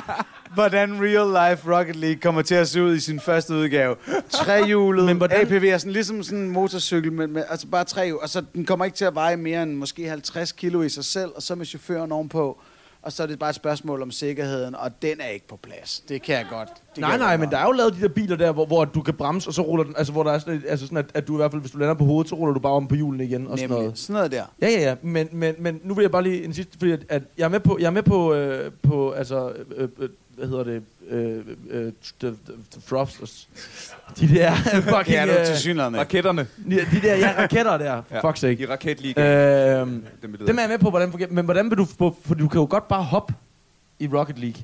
hvordan real life Rocket League kommer til at se ud i sin første udgave. Trehjulet Men hvordan- APV er sådan, ligesom sådan en motorcykel, med, med, altså bare tre og så den kommer ikke til at veje mere end måske 50 kilo i sig selv, og så med chaufføren ovenpå. Og så er det bare et spørgsmål om sikkerheden, og den er ikke på plads. Det kan jeg godt. Det Nej, nej, men der er jo lavet de der biler der, hvor, hvor du kan bremse, og så ruller den, altså hvor der er sådan, et, altså sådan at, at du i hvert fald, hvis du lander på hovedet, så ruller du bare om på hjulene igen og sådan noget. Nemlig. Sådan noget der. Ja, ja, ja, men, men, men nu vil jeg bare lige en sidste, fordi at, at jeg er med på, jeg er med på, øh, på altså, øh, øh, hvad hedder det, øh, øh, the, the, the thrusters. De der fucking... Det er du øh, til synligheden Raketterne de de der ja, raketter der, Ja. for fuck's sake. i raketligaen. Øhm, Dem, dem er jeg med på, hvordan fungerer. Men hvordan vil du få... For du kan jo godt bare hoppe i Rocket League.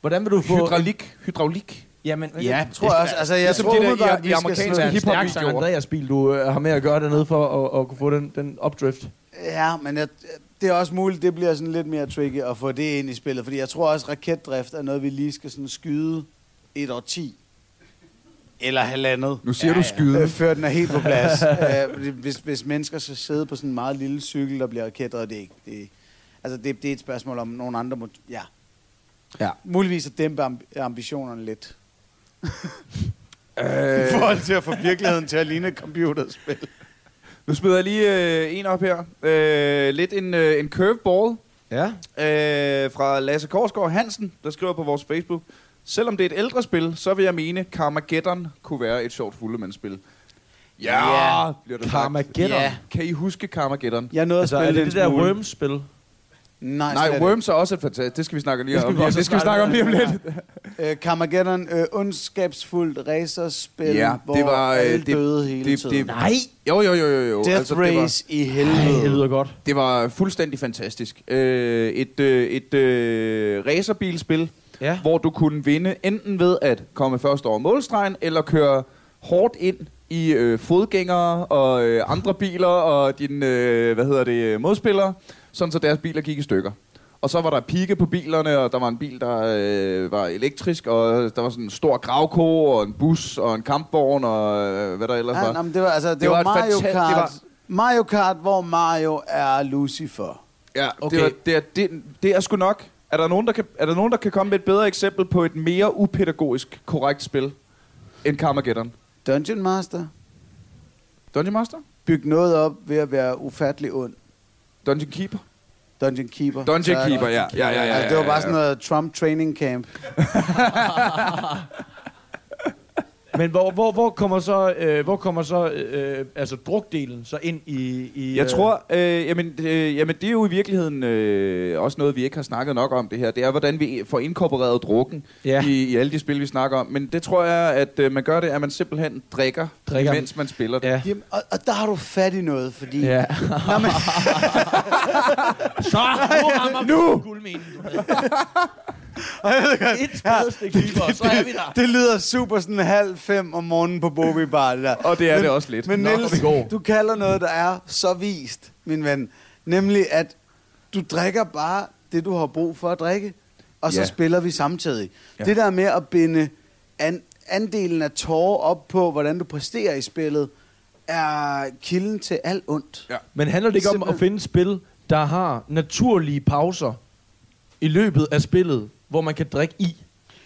Hvordan vil du få... Hydraulik. Hydraulik. Jamen, Ja, tror jeg også. Altså, jeg Ligesom tror de der umiddelbart, i- amerikanske slå- en hiphop- stærk San videoer. Andreas-bil, du øh, har med at gøre dernede for at, at kunne få den, den opdrift. Ja, men jeg, det er også muligt, det bliver sådan lidt mere tricky at få det ind i spillet, fordi jeg tror også, raketdrift er noget, vi lige skal sådan skyde et år 10 eller halvandet. Nu siger du skyde. Øh, før den er helt på plads. øh, hvis, hvis mennesker skal sidde på sådan en meget lille cykel, der bliver raketdrevet, det er ikke... Det, altså, det, det er et spørgsmål om nogle andre... Må, ja. Ja. Muligvis at dæmpe amb- ambitionerne lidt. Øh, I forhold til at få virkeligheden til at ligne et computerspil. nu smider jeg lige øh, en op her. Øh, lidt en, øh, en curveball Ja. øh, fra Lasse Korsgaard Hansen, der skriver på vores Facebook. Selvom det er et ældre spil, så vil jeg mene, Carmageddon kunne være et sjovt fuldemandspil. Ja, Ja. bliver sagt. Carmageddon. Ja. Kan I huske Carmageddon? Jeg nåede Altså, at er spille det det der. Worms-spil? Nej, Nej. Worms er også et fantastisk. Det skal vi snakke lige Det skal om. vi også det skal vi snakke om lige om lidt. Øh, Carmageddon, øh, ondskabsfuldt racerspil, Ja, hvor det var, øh, alle det- døde hele det- tiden. det- Nej! Jo, jo, jo, jo. jo. Death Altså, det var- Race i Ej, helvede. det lyder godt. Det var fuldstændig fantastisk. Øh, et øh, et øh, racerbilspil, Ja. hvor du kunne vinde enten ved at komme først over målstregen, eller køre hårdt ind i øh, fodgængere og øh, andre biler og dine, øh, hvad hedder det, modspillere, sådan så deres biler gik i stykker. Og så var der pigge på bilerne, og der var en bil, der øh, var elektrisk, og der var sådan en stor gravko, og en bus, og en kampvogn, og øh, hvad der ellers Ja, var. nej, men det var, altså, det, Det var, var Mario fanta- Kart. det var- Mario Kart, hvor Mario er Lucifer. Ja. Okay. det, var, det, er, det, det er sgu nok. Er der, nogen, der kan, er der nogen, der kan komme med et bedre eksempel på et mere upædagogisk korrekt spil end Carmageddon? Dungeon Master. Dungeon Master? Byg noget op ved at være ufattelig ond. Dungeon Keeper? Dungeon Keeper. Dungeon Keeper, ja. Ja, ja, ja, Altså, det var ja, bare ja. sådan noget Trump training camp. Men hvor, hvor, hvor kommer så, øh, hvor kommer så øh, altså drukdelen så ind i... i Jeg øh, tror, øh, jamen, øh, jamen det er jo i virkeligheden øh, også noget, vi ikke har snakket nok om det her. Det er, hvordan vi får inkorporeret drukken Ja. i, i alle de spil, vi snakker om. Men det tror jeg, at øh, man gør det, at man simpelthen drikker, Drikker. mens man spiller det. Ja. Jamen, og, og der har du fat i noget, fordi... ja. Nå, men, Så, nu rammer nu! guldminen. Et spadestik dybere, og så er vi der. det lyder super sådan halv fem om morgenen på Bobby Bar, det der. Og det er Men- det også lidt. Men Nå, Niels, vi går. du kalder noget, der er så vist, min ven. Nemlig, at du drikker bare det, du har brug for at drikke, og så Ja. spiller vi samtidig. Ja. Det der med at binde an, andelen af tårer op på, hvordan du præsterer i spillet, er kilden til alt ondt. Ja. Men handler det ikke om at Simpelthen. finde spil, der har naturlige pauser i løbet af spillet, hvor man kan drikke i?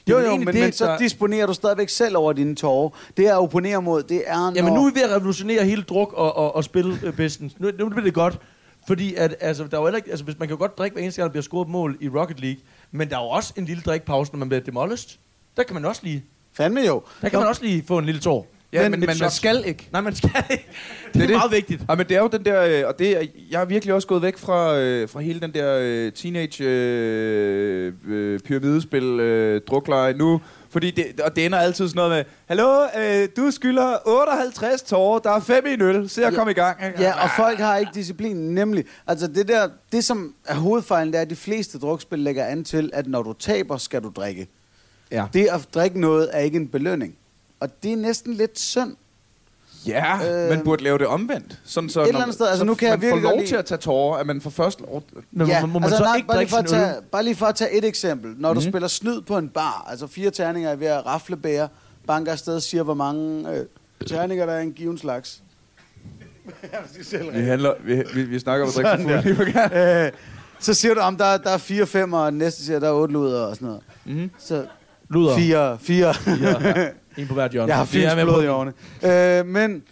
Det Jo, jo, men, det, men så der- disponerer du stadigvæk selv over dine tårer. Det jeg opponerer mod, det er, når... Jamen nu er vi ved at revolutionere hele druk og, og, og spilbusiness. Nu, nu bliver det godt. Fordi at, altså, der er jo ikke, altså, hvis man kan jo godt drikke hver eneste gang, der bliver scoret mål i Rocket League, men der er jo også en lille drikpause, når man bliver demolished. Der kan man også lige, Fandme jo. der kan man også lige få en lille tår. Ja, men, Men- man skal ikke. Nej, man skal ikke. Det, Det er, det. meget vigtigt. Ja, men det er jo den der, øh, og det er, jeg er virkelig også gået væk fra, øh, fra hele den der øh, teenage øh, øh, pyramidespil øh, drukleje nu. Fordi det, og det ender altid sådan noget med, Hallo, øh, du skylder 58 tårer, der er 5 i en øl, se at Ja. komme i gang. Ja, og folk har ikke disciplin, nemlig. Altså det der, det som er hovedfejlen, det er, at de fleste drukspil lægger an til, at når du taber, skal du drikke. Ja. Det at drikke noget er ikke en belønning. Og det er næsten lidt synd. Ja, Øh, man burde lave det omvendt. Sådan så, et eller andet sted, altså så nu kan jeg man får virkelig godt lov lide- til at tage tårer, at man får først lov... Men ja, må, må man så nej, ikke bare, lige for at tage, bare lige for at tage et eksempel. Når du Mhm. spiller snyd på en bar, altså fire terninger er ved at rafle bære, banker afsted siger, hvor mange øh, terninger der er en given slags. Vi, handler, vi, vi, vi snakker om at drikke sig fuld. lige på gang. øh, så siger du, om der, der er fire femmer, og næste siger, der er otte luder og sådan noget. Mhm. Så Luder. fire, fire. Fire. En på hvert hjørne. Jeg har er fint blod i årene. Øh, men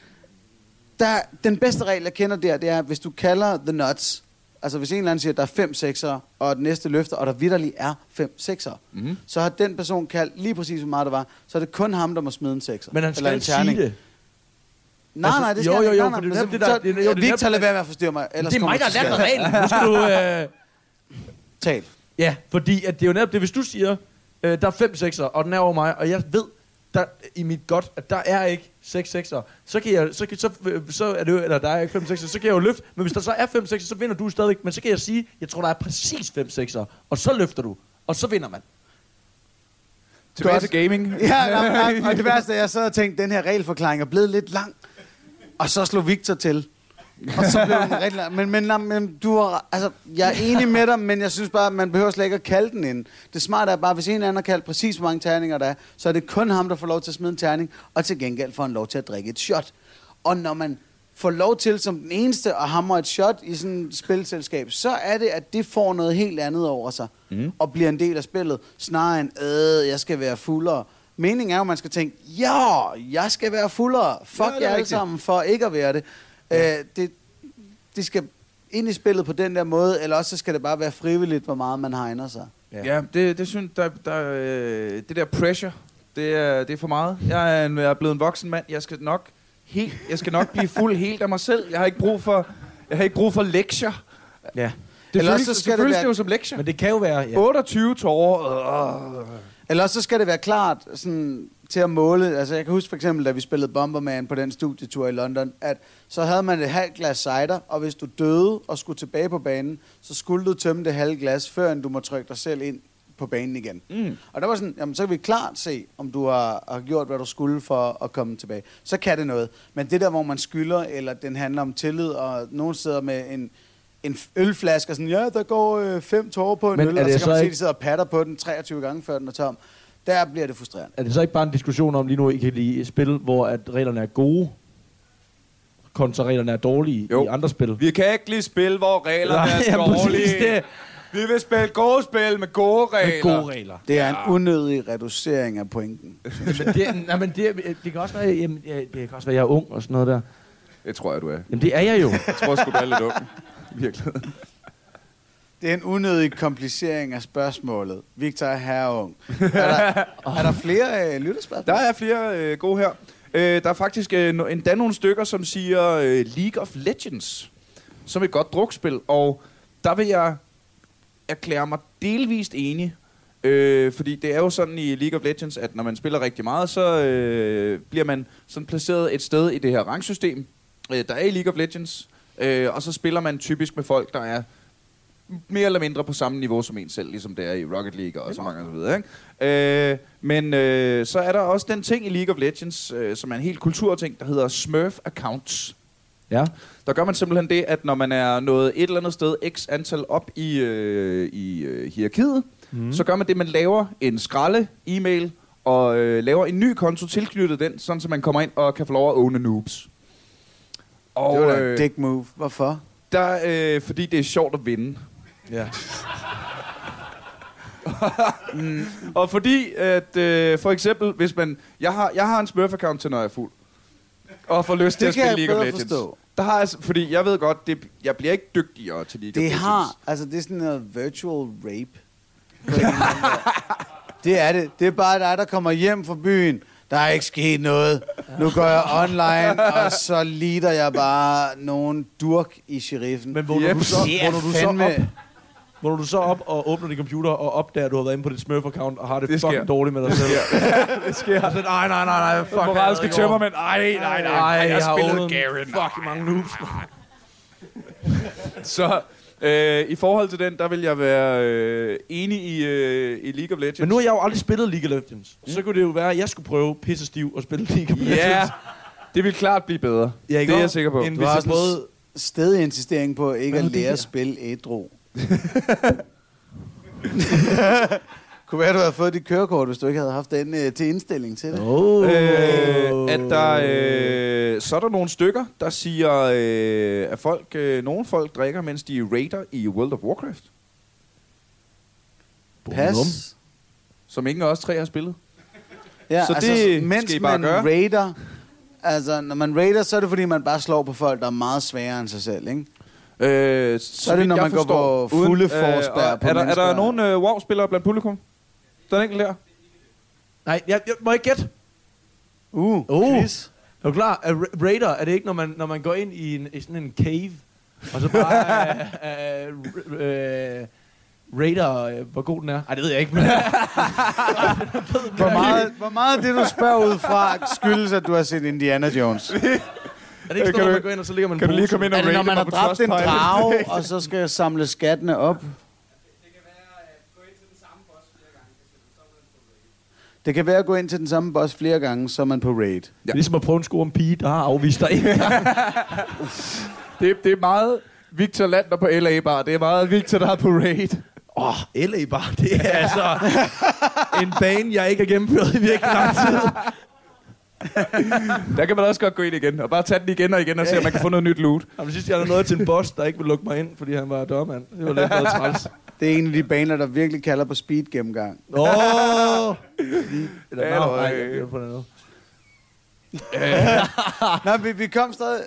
der, den bedste regel, jeg kender der, det er, hvis du kalder the nuts, altså hvis en eller anden siger, at der er fem sekser, og den næste løfter, og der vidderligt er fem sekser, Mhm. så har den person kaldt lige præcis, hvor meget der var, så er det kun ham, der må smide en sekser. Men han Eller skal en sige det. Nej, Altså, nej, det skal jo, jo, ikke. jo, Nej, det nej, det, så- der- det er- jo, det Victor, lad være med at forstyrre mig. Ellers Det er mig, der har dig reglen. Nu skal du... Øh. Tal. Ja, fordi at det er jo netop det, hvis du siger, øh, der er fem sekser, og den er over mig, og jeg ved der, i mit godt, at der er ikke seks sekser, så, kan jeg, så, kan, så, så er det jo, eller der er ikke fem sekser, så kan jeg jo løfte, men hvis der så er fem sekser, så vinder du stadigvæk, men så kan jeg sige, jeg tror, der er præcis fem sekser, og så løfter du, og så vinder man. Tilbage til gaming. Ja, nej, nej, og det værste er, jeg sad og tænkte, den her regelforklaring er blevet lidt lang. Og så slog Victor til. Og så blev den rigtig lang. Men, men, nej, men du har, altså, jeg er enig med dig, men jeg synes bare, at man behøver slet ikke at kalde den ind. Det smarte er bare, hvis en anden har kaldt præcis, hvor mange terninger der er, så er det kun ham, der får lov til at smide en terning, og til gengæld får han lov til at drikke et shot. Og når man får lov til som den eneste at hamre et shot i sådan et spilselskab, så er det, at det får noget helt andet over sig, mm. og bliver en del af spillet, snarere end, øh, jeg skal være fuldere. Meningen er jo, at man skal tænke, ja, jeg skal være fuldere. Fuck Ja, er jer alle sammen for ikke at være det. Ja. Øh, det. Det skal ind i spillet på den der måde, eller også så skal det bare være frivilligt, hvor meget man hegner sig. Ja, det, det synes der, der, øh, det der pressure, det er, det er for meget. Jeg er, en, jeg er blevet en voksen mand. Jeg skal nok helt, jeg skal nok blive fuld helt af mig selv. Jeg har ikke brug for, jeg har ikke brug for lektier. Ja. Det Eller føles, så skal det føles være- det jo som lektier. Men det kan jo være, ja. 28 tårer. Øh. Eller så skal det være klart sådan, til at måle. Altså jeg kan huske for eksempel, da vi spillede Bomberman på den studietur i London, at så havde man et halvt glas cider, og hvis du døde og skulle tilbage på banen, så skulle du tømme det halve glas, før du må trykke dig selv ind på banen igen. Mm. Og der var sådan, jamen så kan vi klart se, om du har, har gjort, hvad du skulle for at komme tilbage. Så kan det noget. Men det der, hvor man skylder, eller den handler om tillid, og nogen sidder med en, en ølflaske og sådan, ja, der går øh, fem tårer på en Men øl, er og så kan man se, ikke- at de sidder og patter på den 23 gange, før den er tom. Der bliver det frustrerende. Er det så ikke bare en diskussion om lige nu, I kan lide spil, hvor at reglerne er gode, kontra reglerne er dårlige Jo. i andre spil? Vi kan ikke lige spille, hvor reglerne Nej, er ja, dårlige. det. Vi vil spille gode spil med gode regler. Med gode regler. Det er en unødig reducering af pointen. men det, nej, men det, det kan også være, jamen, ja, det kan også være, jeg er ung og sådan noget der. Det tror jeg, du er. Jamen, det er jeg jo. Jeg tror sgu, du er lidt ung. I virkeligheden. Det er en unødig komplicering af spørgsmålet. Victor Herung. Er der, er der flere øh, lytterspørgsmål? Der er flere øh, gode her. Øh, der er faktisk øh, endda nogle stykker, som siger øh, League of Legends, som et godt drukspil. Og der vil jeg erklære mig delvist enig. Øh, fordi det er jo sådan i League of Legends, at når man spiller rigtig meget, så øh, bliver man sådan placeret et sted i det her rangsystem, øh, der er i League of Legends. Øh, og så spiller man typisk med folk, der er mere eller mindre på samme niveau som en selv, ligesom det er i Rocket League og så mange og så videre. Ikke? Øh, men øh, så er der også den ting i League of Legends, øh, som er en helt kulturting, der hedder Smurf Accounts. Ja. Der gør man simpelthen det, at når man er nået et eller andet sted x antal op i, øh, i øh, hierarkiet, mm. så gør man det, man laver en skralde e-mail og øh, laver en ny konto tilknyttet den, sådan så man kommer ind og kan få lov at åne noobs. Og Det var da øh, dick move. Hvorfor? der, øh, fordi det er sjovt at vinde. Ja. Og fordi, at øh, for eksempel, hvis man... Jeg har, jeg har en Smurf-account til, når jeg er fuld. Og får lyst til Det at spille jeg League of bedre Legends. forstå. Der har jeg, fordi jeg ved godt, det, jeg bliver ikke dygtigere til League of Det Legends. har, altså det er sådan noget virtual rape. Det er det. Det er bare dig, der kommer hjem fra byen. Der er ikke sket noget. Nu går jeg online, og så lider jeg bare nogen durk i sheriffen. Men vågner Yep. du så, Det er vågner du så op, vågner du så op og åbner din computer og opdager, at du har været inde på dit Smurf-account og har det, Det det sker. fucking dårligt med dig selv. det sker. Og så, nej, nej, nej, nej, fuck. Moralske jeg havde tømmermænd. Ej, nej, nej, nej. Ej, Jeg, jeg har spillede åbnet Garen. fucking mange noobs. Så øh, i forhold til den, der vil jeg være øh, enig i, øh, i League of Legends. Men nu har jeg jo aldrig spillet League of Legends. Så kunne det jo være, at jeg skulle prøve pisse stiv og spille League of Legends. Ja, det vil klart blive bedre. Ja, det er jeg sikker på. End Du hvis har jeg prøvede... Stedig insistering på ikke at lære at spille ædru. Kunne være, du havde fået dit kørekort, hvis du ikke havde haft den øh, til indstilling til det. Oh. Øh, at der, øh, så er der nogle stykker, der siger, øh, at folk, øh, nogle folk drikker, mens de raider i World of Warcraft, Pas. som ingen af os tre har spillet. Ja, Så altså, det mens skal I bare man gøre. raider, altså når man raider, så er det fordi, man bare slår på folk, der er meget sværere end sig selv, ikke? Øh, Så er det, når man går på fulde forspær og på er, der, er der nogen øh, WoW-spillere blandt publikum? Der er en enkelt her. Nej, jeg, jeg, må jeg gætte? Uh, Uh. quiz. Er du klar? Er ra- Raider, er det ikke, når man, når man går ind i, en, i sådan en cave, og så bare... øh, øh, øh, Raider, øh, hvor god den er. Ej, det ved jeg ikke, men... Hvor meget, hvor meget af det, du spørger ud fra, skyldes, at du har set Indiana Jones? er det ikke sådan, når du- man går ind, og så ligger man Kan du en lige komme ind og Er det, når rate man har mig på dræbt en Trustpilot? drage, og så skal samle skattene op? Det kan være at gå ind til den samme boss flere gange, så er man på raid. Det er ligesom at prøve en sko om pige, der har afvist dig en gang. Det, det er meget Victor Lander på LA Bar. Det er meget Victor, der er på raid. Åh, oh, LA bare, det er altså en bane, jeg ikke har gennemført i virkelig lang tid. Der kan man også godt gå ind igen, og bare tage den igen og igen og se, om man kan få noget nyt loot. Jamen, sidst jeg havde noget til en boss, der ikke ville lukke mig ind, fordi han var dørmand. Det var lidt noget træls. Det er en af de baner, der virkelig kalder på speed gennemgang. Åh! Oh! Eller, Eller, nej, jeg på noget. Nå, vi, vi kom stadig...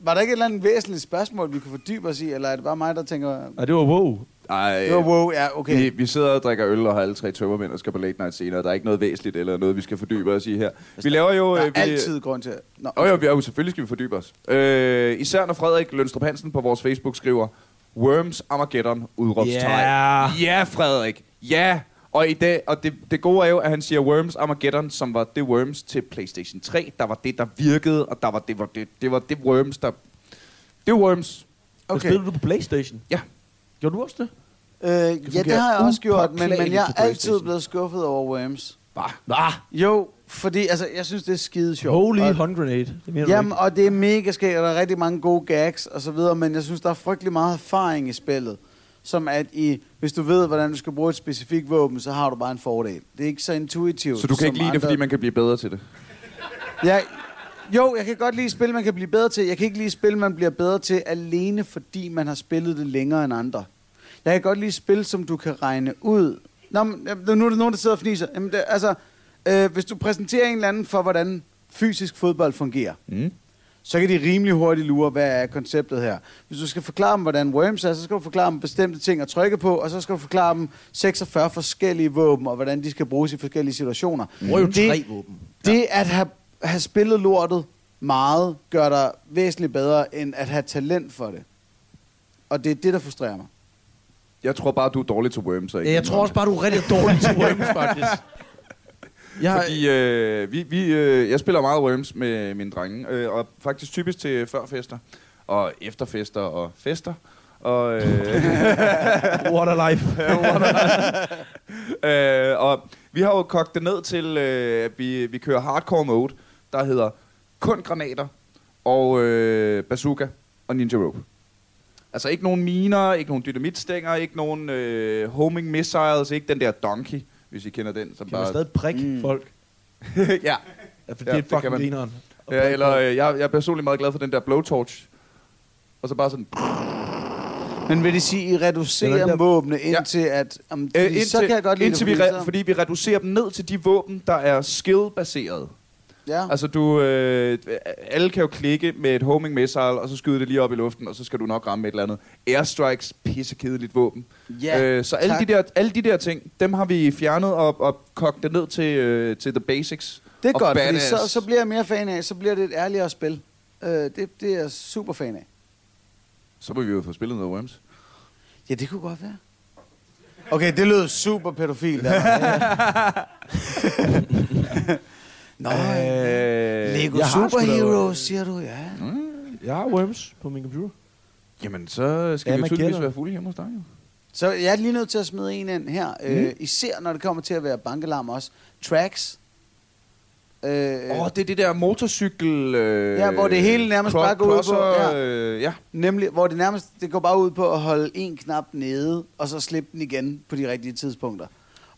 Var der ikke et eller andet væsentligt spørgsmål, vi kunne fordybe os i, eller er det bare mig, der tænker... Nej, det var wow. Ej, Det var wow, ja, okay. vi, vi sidder og drikker øl og har alle tre tømmermænd og skal på late night senere. Der er ikke noget væsentligt eller noget, vi skal fordybe os i her. Vi laver jo... Der er øh, vi, altid grund til... Nå, Åh jo, vi er jo selvfølgelig skal vi fordybe os. Øh, især når Frederik Lønstrup Hansen på vores Facebook skriver, Worms Armageddon, udråbstegn. Yeah. Ja, Frederik. Ja. Og, i dag, og det, det gode er jo, at han siger Worms Armageddon, som var det Worms til PlayStation 3. Der var det, der virkede, og der var det, var det, det var det Worms, der... Det Worms. Okay. Okay. Spillede du på Playstation? Ja. Gjorde du også det? Øh, ja, det har jeg også gjort, men, men jeg er altid blevet skuffet over Worms. Bare. Ah, Jo, fordi altså, jeg synes, det er skide sjovt. holy og, hånd grenade. Det Jamen, og det er mega skægt, og der er rigtig mange gode gags og så videre, men jeg synes, der er frygtelig meget erfaring i spillet. Som at i, hvis du ved, hvordan du skal bruge et specifikt våben, så har du bare en fordel. Det er ikke så intuitivt. Så du kan ikke lide det, andre- fordi man kan blive bedre til det? Jeg, jo, jeg kan godt lide spil, man kan blive bedre til. Jeg kan ikke lide spil, man bliver bedre til alene, fordi man har spillet det længere end andre. Jeg kan godt lide spil, som du kan regne ud. Nå, men, nu er der nogen, der sidder og fniser. Jamen, det, altså, øh, hvis du præsenterer en eller anden for, hvordan fysisk fodbold fungerer, Mm. så kan de rimelig hurtigt lure, hvad er konceptet her. Hvis du skal forklare dem, hvordan Worms er, så skal du forklare dem bestemte ting at trykke på, og så skal du forklare dem 46 forskellige våben, og hvordan de skal bruges i forskellige situationer. jo Det- tre våben. det at have, have spillet lortet meget, gør dig væsentligt bedre, end at have talent for det. Og det er det, der frustrerer mig. Jeg tror bare, du er dårlig til Worms. ikke Ja, jeg tror også bare, du er rigtig dårlig til Worms, faktisk. Jeg har, Fordi øh, vi, vi, øh, jeg spiller meget Worms med mine drenge, øh, og faktisk typisk til førfester, og efterfester og fester. Og, øh, what a life. øh, og vi har jo kogt det ned til, øh, at vi, vi kører hardcore mode, der hedder kun granater og øh, bazooka og ninja rope. Altså ikke nogen miner, ikke nogen dynamitstænger, ikke nogen øh, homing missiles, ikke den der donkey, hvis I kender den. Som Kan man bare, stadig prikke Mm. folk? ja, Ja, for Ja, det er fucking man. grineren. Og Ja, eller øh, jeg, jeg er personligt meget glad for den der blowtorch. Og så bare sådan... Men vil det sige, at I reducerer der- våbnene indtil at... Um, Øh, indtil, så kan jeg godt lide indtil det, vi fordi re- fordi vi reducerer dem ned til de våben, der er skill-baseret. Ja. Altså du, øh, alle kan jo klikke med et homing missile, og så skyde det lige op i luften, og så skal du nok ramme et eller andet. Airstrikes, pissekedeligt våben. ja, øh, så alle de, der, alle de der ting, dem har vi fjernet og, og kogt det ned til, øh, til the basics. det er og godt, fordi så, så bliver jeg mere fan af, så bliver det et ærligere spil. Øh, det, det er jeg super fan af. Så må vi jo få spillet noget Worms. Ja, det kunne godt være. Okay, det lød super pædofil. Der. Nå, Øh, Lego sgu da- Superheroes, siger du, ja. Jeg har Worms på min computer. Jamen, så skal Ja, vi tydeligvis være fulde hjemme hos dig. Jo. Så jeg er lige nødt til at smide en ind her. Mm. Øh, især når det kommer til at være bankelarm også. Tracks. Øh, Åh, oh, det er det der motorcykel... Øh, Ja, hvor det hele nærmest bare går ud på- ja. Øh, ja. Nemlig, hvor det nærmest det går bare ud på at holde en knap nede, og så slippe den igen på de rigtige tidspunkter.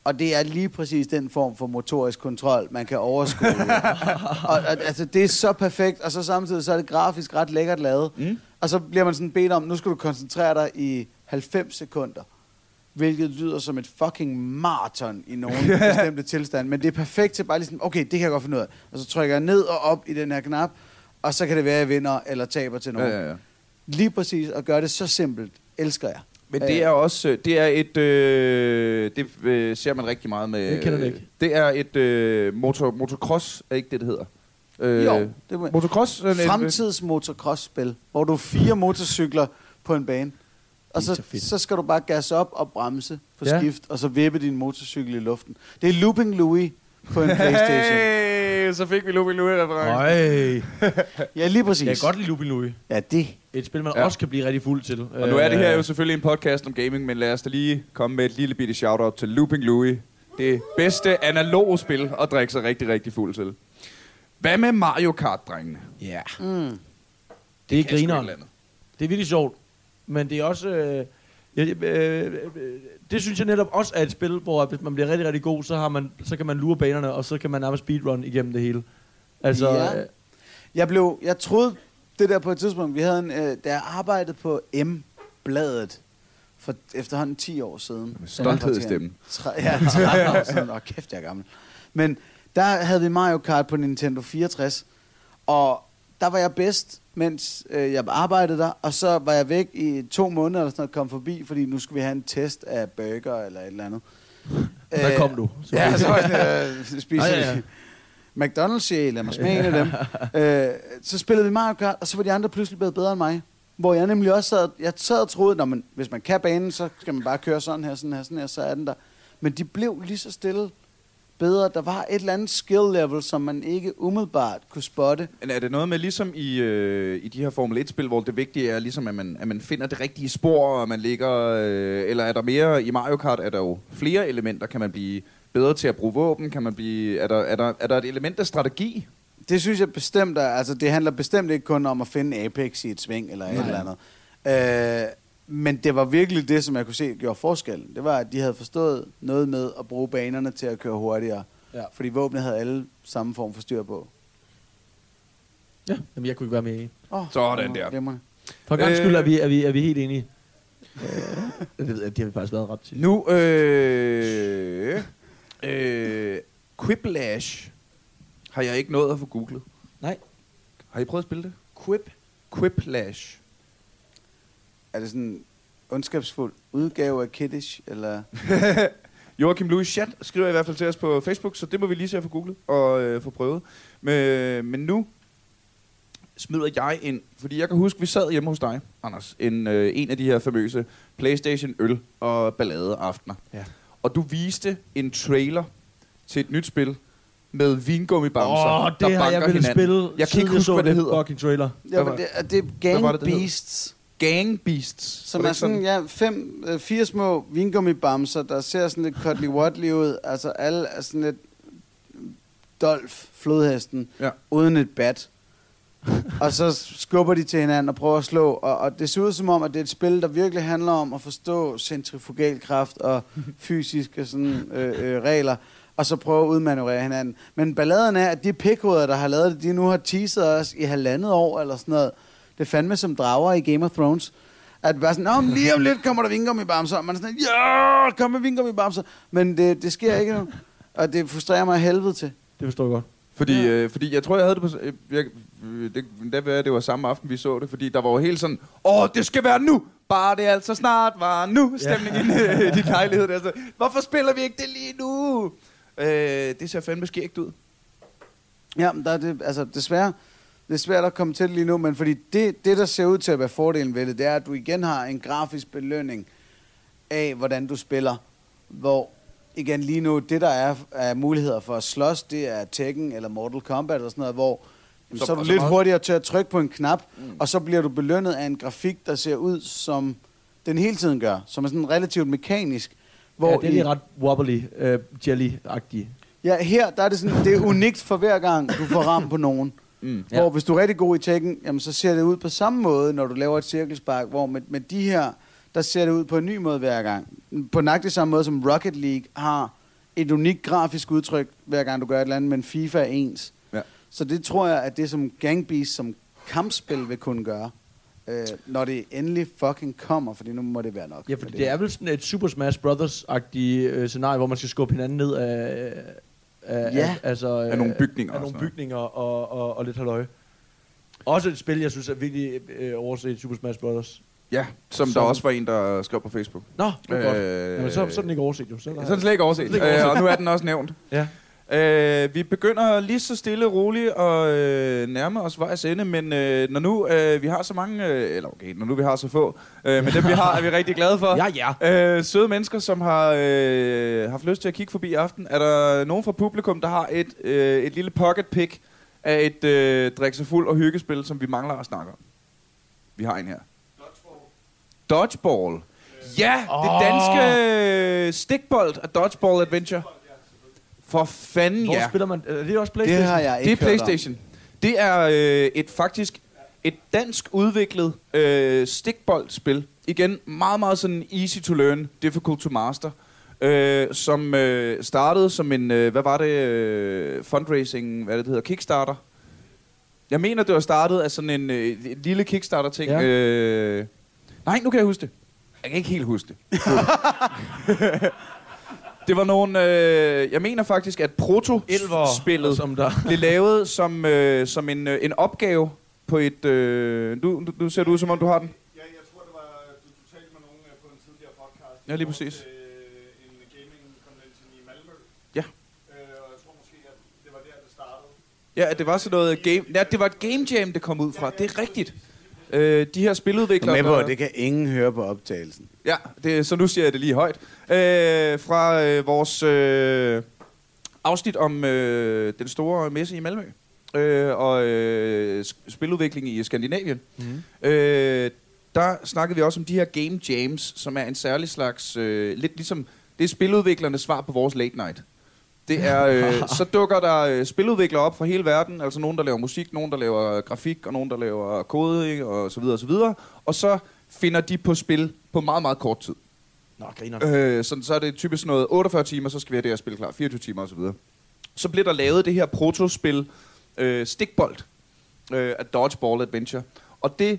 Og det er lige præcis den form for motorisk kontrol, man kan overskue. og, og, altså, det er så perfekt, og så samtidig så er det grafisk ret lækkert lavet. Mm. Og så bliver man sådan bedt om, nu skal du koncentrere dig i 90 sekunder. Hvilket lyder som et fucking maraton i nogle bestemte tilstand. Men det er perfekt til bare ligesom, okay, det kan jeg godt finde ud af. Og så trykker jeg ned og op i den her knap, og så kan det være, at jeg vinder eller taber til Ja, nogen. ja, ja. Lige præcis, at gøre det så simpelt, elsker jeg. Men det er også øh, det er et øh, det øh, ser man rigtig meget med. Jeg kender det ikke. Det er et øh, motor motocross er ikke det det hedder. Øh, Jo, det må, Motocross et- fremtids motocross-spil, hvor du er fire motorcykler på en bane. og Det er så, så skal du bare gas op og bremse på Ja. skift, og så vippe din motorcykel i luften. Det er Looping Louis på en Playstation. Så fik vi reference. Øj. Ja, lige præcis. Jeg kan godt lide Lupin Louis. Ja, det. Et spil, man Ja. også kan blive rigtig fuld til. Og nu er det her jo selvfølgelig en podcast om gaming, men lad os da lige komme med et lille bitte shout-out til Looping Louis. Det bedste analoge spil at drikke sig rigtig, rigtig fuld til. Hvad med Mario Kart-drengene? Ja. Mm. Det er Kan sgu et grineren. Det er virkelig sjovt. Men det er også... Øh, ja, øh, øh, det synes jeg netop også er et spil, hvor hvis man bliver rigtig, rigtig god, så, har man, så kan man lure banerne, og så kan man nærmest speedrun igennem det hele. Altså, Ja. øh, Jeg blev, jeg troede det der på et tidspunkt, vi havde en, øh, da jeg arbejdede på M-bladet for efterhånden 10 år siden. Med stolthed i stemmen. Tre, ja, 13 år siden. Åh, kæft, jeg er gammel. Men der havde vi Mario Kart på Nintendo 64, og der var jeg bedst, mens øh, jeg arbejdede der, og så var jeg væk i to måneder eller sådan noget, kom forbi, fordi nu skulle vi have en test af burger eller et eller andet. der Øh, kom du. Så Ja, så var jeg øh, spise Ja, ja. McDonald's sjæl, lad mig smage en af dem. øh, så spillede vi Mario Kart, og så var de andre pludselig blevet bedre end mig. Hvor jeg nemlig også sad, jeg sad og troede, man, hvis man kan banen, så skal man bare køre sådan her, sådan her, sådan her, så er den der. Men de blev lige så stille bedre. Der var et eller andet skill level, som man ikke umiddelbart kunne spotte. Men er det noget med, ligesom i, øh, i de her Formel 1-spil, hvor det vigtige er, ligesom, at, man, at man finder det rigtige spor, og man ligger... Øh, eller er der mere... I Mario Kart er der jo flere elementer. Kan man blive bedre til at bruge våben? Kan man blive... Er der, er der, er der et element af strategi? Det synes jeg bestemt er, altså det handler bestemt ikke kun om at finde Apex i et sving eller et Nej. eller andet. Øh, men det var virkelig det, som jeg kunne se gjorde forskellen. Det var, at de havde forstået noget med at bruge banerne til at køre hurtigere. Ja. Fordi våbnet havde alle samme form for styr på. Ja, jamen, jeg kunne ikke være med i. Oh, Sådan der. Glimrende. For en gang Øh. skyld er vi, er vi, er vi helt enige. Øh, det ved jeg, de har vi faktisk været ret til. Nu, øh, øh, Quiplash har jeg ikke nået at få googlet. Nej. Har I prøvet at spille det? Quip. Quiplash. Er det sådan en ondskabsfuld udgave af Kiddish? Eller? Joachim Louis Chat skriver i hvert fald til os på Facebook, så det må vi lige se at få googlet og øh, få prøvet. Men, men nu smider jeg ind, fordi jeg kan huske, vi sad hjemme hos dig, Anders, en, øh, en af de her famøse Playstation øl og ballade aftener. Ja. Og du viste en trailer til et nyt spil med vingummibamser, oh, der det har jeg ville hinanden. spille, Jeg kan ikke huske, så hvad det hedder. fucking trailer. Ja, var- men det, er- det er hvad Gang var det, det hed? Beasts. Gang Beasts. Som er sådan, ja, fem, øh, fire små vingummibamser, der ser sådan lidt Cuddly Waddly ud. Altså alle er sådan lidt Dolph, flodhesten, Ja. uden et bat. og så skubber de til hinanden og prøver at slå. Og, og det ser ud som om, at det er et spil, der virkelig handler om at forstå centrifugalkraft og fysiske sådan, øh, øh, regler. Og så prøve at udmanøvrere hinanden. Men balladen er, at de pikhoveder, der har lavet det, de nu har teaset os i halvandet år eller sådan noget. Det er fandme som drager i Game of Thrones. At bare sådan, men lige om lidt kommer der vingummibamser. Og man er sådan, ja, kom med vingummibamser. Men det, det sker ikke nu. Og det frustrerer mig helvede til. Det forstår jeg godt. Fordi, Ja. øh, fordi jeg tror, jeg havde det på... øh, Jeg, øh, det, det, det, det var samme aften, vi så det, fordi der var jo helt sådan, åh, det skal være nu! Bare det altså snart var nu, stemning ja. i din lejlighed. Der. Så, Hvorfor spiller vi ikke det lige nu? Øh, det ser fandme skægt ud. Ja, men der er det, altså desværre, det er svært at komme til det lige nu, men fordi det, det, der ser ud til at være fordelen ved det, det er, at du igen har en grafisk belønning af, hvordan du spiller. Hvor, igen lige nu, det der er af muligheder for at slås, det er Tekken eller Mortal Kombat eller sådan noget, hvor jamen, Så- så, er du så lidt meget- hurtigere til at trykke på en knap, Mm. og så bliver du belønnet af en grafik, der ser ud som den hele tiden gør, som er sådan relativt mekanisk. Hvor ja, det er i- lige ret wobbly, uh, jelly-agtig. Ja, her der er det sådan, det er unikt for hver gang, du får ramt på nogen. Mm. Ja. Hvor hvis du er rigtig god i Tekken, jamen, så ser det ud på samme måde, når du laver et cirkelspark, hvor med, med de her, der ser det ud på en ny måde hver gang. På nøjagtig samme måde som Rocket League har et unikt grafisk udtryk, hver gang du gør et eller andet, men FIFA er ens. Ja. Så det tror jeg, at det som Gang Beasts som kampspil vil kunne gøre, øh, når det endelig fucking kommer, fordi nu må det være nok. Ja, for fordi det er vel sådan et Super Smash Brothers-agtigt øh, scenarie, hvor man skal skubbe hinanden ned af... af Ja. af, altså, Af nogle bygninger Af og nogle sådan noget. bygninger og, og, og lidt halløj. Også et spil, jeg synes er virkelig øh, overset Super Smash Brothers. Ja, som, som der også var en, der skrev på Facebook. Nå, det er øh, godt. Øh, Jamen, så, så er den ikke overset jo. Så, Så er den slet ikke overset, Slet ikke overset. øh, og nu er den også nævnt. Ja. Øh, vi begynder lige så stille og roligt at øh, nærme os vejs ende, men øh, når nu øh, vi har så mange, øh, eller okay, når nu vi har så få, øh, men dem vi har, er vi rigtig glade for. Ja, ja. Øh, søde mennesker, som har øh, haft lyst til at kigge forbi i aften. Er der nogen fra publikum, der har et, øh, et lille pocket pick af et øh, drikke sig fuld og hyggespil, som vi mangler at snakke om? Vi har en her. Dodgeball. Ja, det danske øh, stikbold af Dodgeball Adventure. For fanden, Hvor ja. spiller man? Er det også Det Playstation? har jeg Det ikke er hørt om. PlayStation. Det er øh, et faktisk et dansk udviklet øh, stikboldspil. Igen, meget, meget sådan easy to learn, difficult to master. Øh, som øh, startede som en, øh, hvad var det, øh, fundraising, hvad det hedder, Kickstarter. Jeg mener, det var startet af sådan en, øh, lille Kickstarter-ting. Ja. Øh, nej, nu kan jeg huske det. Jeg kan ikke helt huske det. det var nogle, øh, jeg mener faktisk, at proto-spillet som der... blev lavet som, øh, som en, øh, en opgave på et... Øh, du, du, du ser det ud, som om du har den. Ja, jeg tror, det var, du, du talte med nogen øh, på en tidligere podcast. Ja, lige præcis. til, Øh, en gaming convention i Malmø. Ja. Øh, og jeg tror måske, at det var der, det startede. Ja, at det var sådan noget game... Ja, det var et game jam, det kom ud fra. Det er rigtigt. Øh, de her spiludviklere... er med på, det kan ingen høre på optagelsen. Ja, det, så nu siger jeg det lige højt. Øh, fra øh, vores øh, afsnit om øh, den store messe i Malmø. Øh, og øh, spiludvikling i Skandinavien. Mhm. Øh, der snakkede vi også om de her game jams, som er en særlig slags... Øh, lidt ligesom... Det er spiludviklernes svar på vores late night. Det er, øh, så dukker der øh, spiludviklere op fra hele verden, altså nogen, der laver musik, nogen, der laver grafik, og nogen, der laver koding, og så videre, og så videre. Og så finder de på spil på meget, meget kort tid. Nå, griner. Øh, så, så er det typisk sådan noget 48 timer, så skal vi have det her spil klar. 24 timer osv. Så, så bliver der lavet det her protospil øh, Stikbold øh, af Dodgeball Adventure. Og det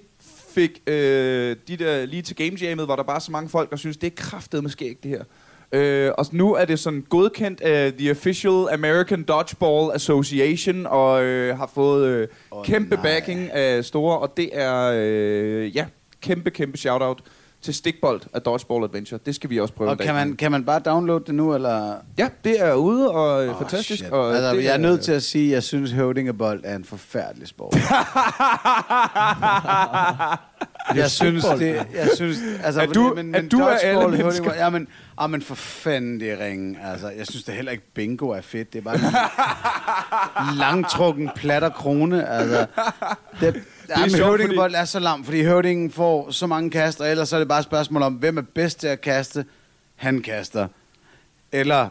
fik øh, de der lige til Game Jammet, var der bare så mange folk, der synes det er kraftet med skæg, det her. Øh, og nu er det sådan godkendt af The Official American Dodgeball Association, og øh, har fået øh, Åh, kæmpe nej. backing af store, og det er, øh, ja, kæmpe, kæmpe shout-out til Stikbold af Dodgeball Adventure. Det skal vi også prøve Og en dag. kan man, kan man bare downloade det nu, eller? Ja, det er ude og Åh, fantastisk. shit. Og altså, det jeg er nødt til at sige, at jeg synes, høvdingebold er en forfærdelig sport. jeg synes, det, jeg synes, altså, Er du- men, er men du af alle mennesker? Ja, men, ah, men for fanden, det er ringen. Altså, jeg synes det heller ikke, bingo er fedt. Det er bare en langtrukken platter krone. Altså, det, ja, men høvdingebold er så lam, fordi høvdingen får så mange kaster, og ellers så er det bare et spørgsmål om, hvem er bedst til at kaste. Han kaster. Eller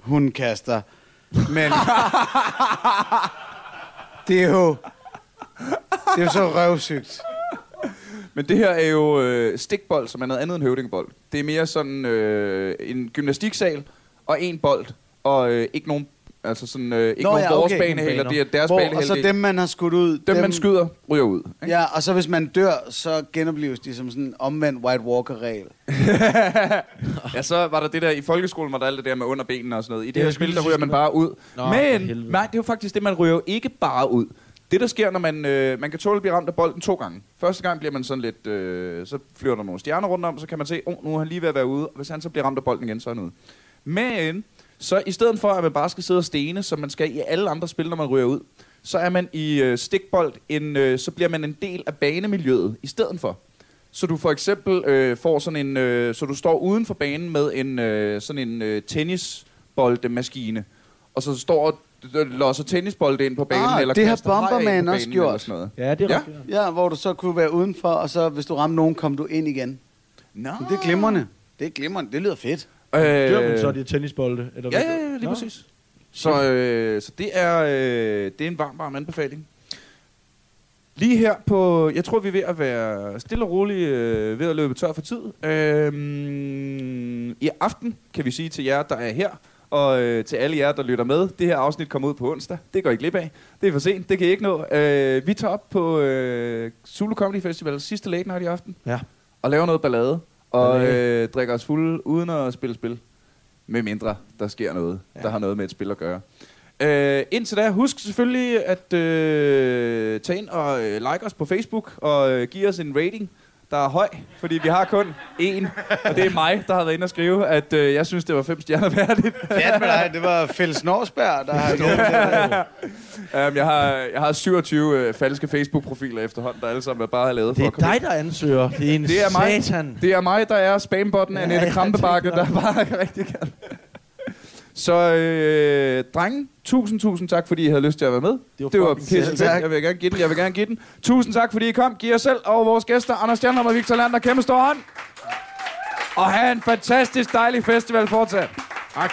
hun kaster. Men det er jo det er jo så røvsygt. Men det her er jo øh, stikbold, som er noget andet end høvdingebold. Det er mere sådan øh, en gymnastiksal og en bold, og øh, ikke nogen, altså sådan, øh, ikke Nå, nogen ja, vores okay. banehaler, det er deres Hvor, og banehaler. så det- dem, man har skudt ud. dem, man skyder, ryger ud. Ikke? Ja, og så hvis man dør, så genopleves de som sådan en omvendt White Walker-regel. Ja, så var der det der, i folkeskolen var der alt det der med under benene og sådan noget. I det, Det her er spil, der ryger man bare ud. Nå, Men, nej, det er jo faktisk det, man ryger jo ikke bare ud. Det, der sker, når man, øh, man kan tåle at blive ramt af bolden to gange. Første gang bliver man sådan lidt, øh, så flyver der nogle stjerner rundt om, så kan man se, oh, nu er han lige ved at være ude. Og hvis han så bliver ramt af bolden igen, så er han ude. Men, så i stedet for, at man bare skal sidde og stene, som man skal i alle andre spil, når man ryger ud, så er man i øh, stikbold, en, øh, så bliver man en del af banemiljøet i stedet for. Så du for eksempel øh, får sådan en, øh, så du står uden for banen med en øh, sådan en øh, tennisboldemaskine, og så står og losser tennisbolde ind på banen, Ah, eller det har Bomberman også gjort. Eller sådan noget. Ja, det er Ja. rigtigt. Ja, hvor du så kunne være udenfor, og så hvis du ramte nogen, kom du ind igen. Nå. Men det er glimrende. Det er glimrende. Det lyder fedt. Øh, Dør man så de tennisbolde? Eller Ja, ja, ja, lige Nå. præcis. Så, øh, så det, er, øh, det er en varm, varm anbefaling. Lige her på, jeg tror vi er ved at være stille og roligt øh, ved at løbe tør for tid. Øhm, I aften kan vi sige til jer, der er her, og øh, til alle jer, der lytter med. Det her afsnit kommer ud på onsdag. Det går I glip af. Det er for sent. Det kan I ikke nå. Øh, vi tager op på øh, Zulu Comedy Festival sidste late night i aften. Ja. Og laver noget ballade. Og øh, drikker os fulde uden at spille spil. Med mindre der sker noget, ja. der har noget med et spil at gøre. Øh, indtil da, husk selvfølgelig at øh, tage ind og øh, like os på Facebook og øh, give os en rating. Der er høj, fordi vi har kun én, og det er mig, der har været inde og skrive, at øh, jeg synes, det var fem stjerner værdigt. Pjat med dig, det var Fælles Norsberg, der har gjort det. um, jeg, har, jeg har 27 øh, falske Facebook-profiler efterhånden, der alle sammen er bare lavet for Det er dig, der ansøger. Det er en Det er mig. satan. Det er mig, der er spambotten Ja, Annette ja, Krampebakke, der er bare rigtig gerne. Så øh, drenge, tusind, tusind tak, fordi I havde lyst til at være med. Det var det var pisse tak. Jeg vil gerne give den, jeg vil gerne give den. Tusind tak, fordi I kom. Giv jer selv og vores gæster, Anders Stjernholm og Victor Lander, kæmpe stor hånd. Og have en fantastisk dejlig festival fortsat. Tak.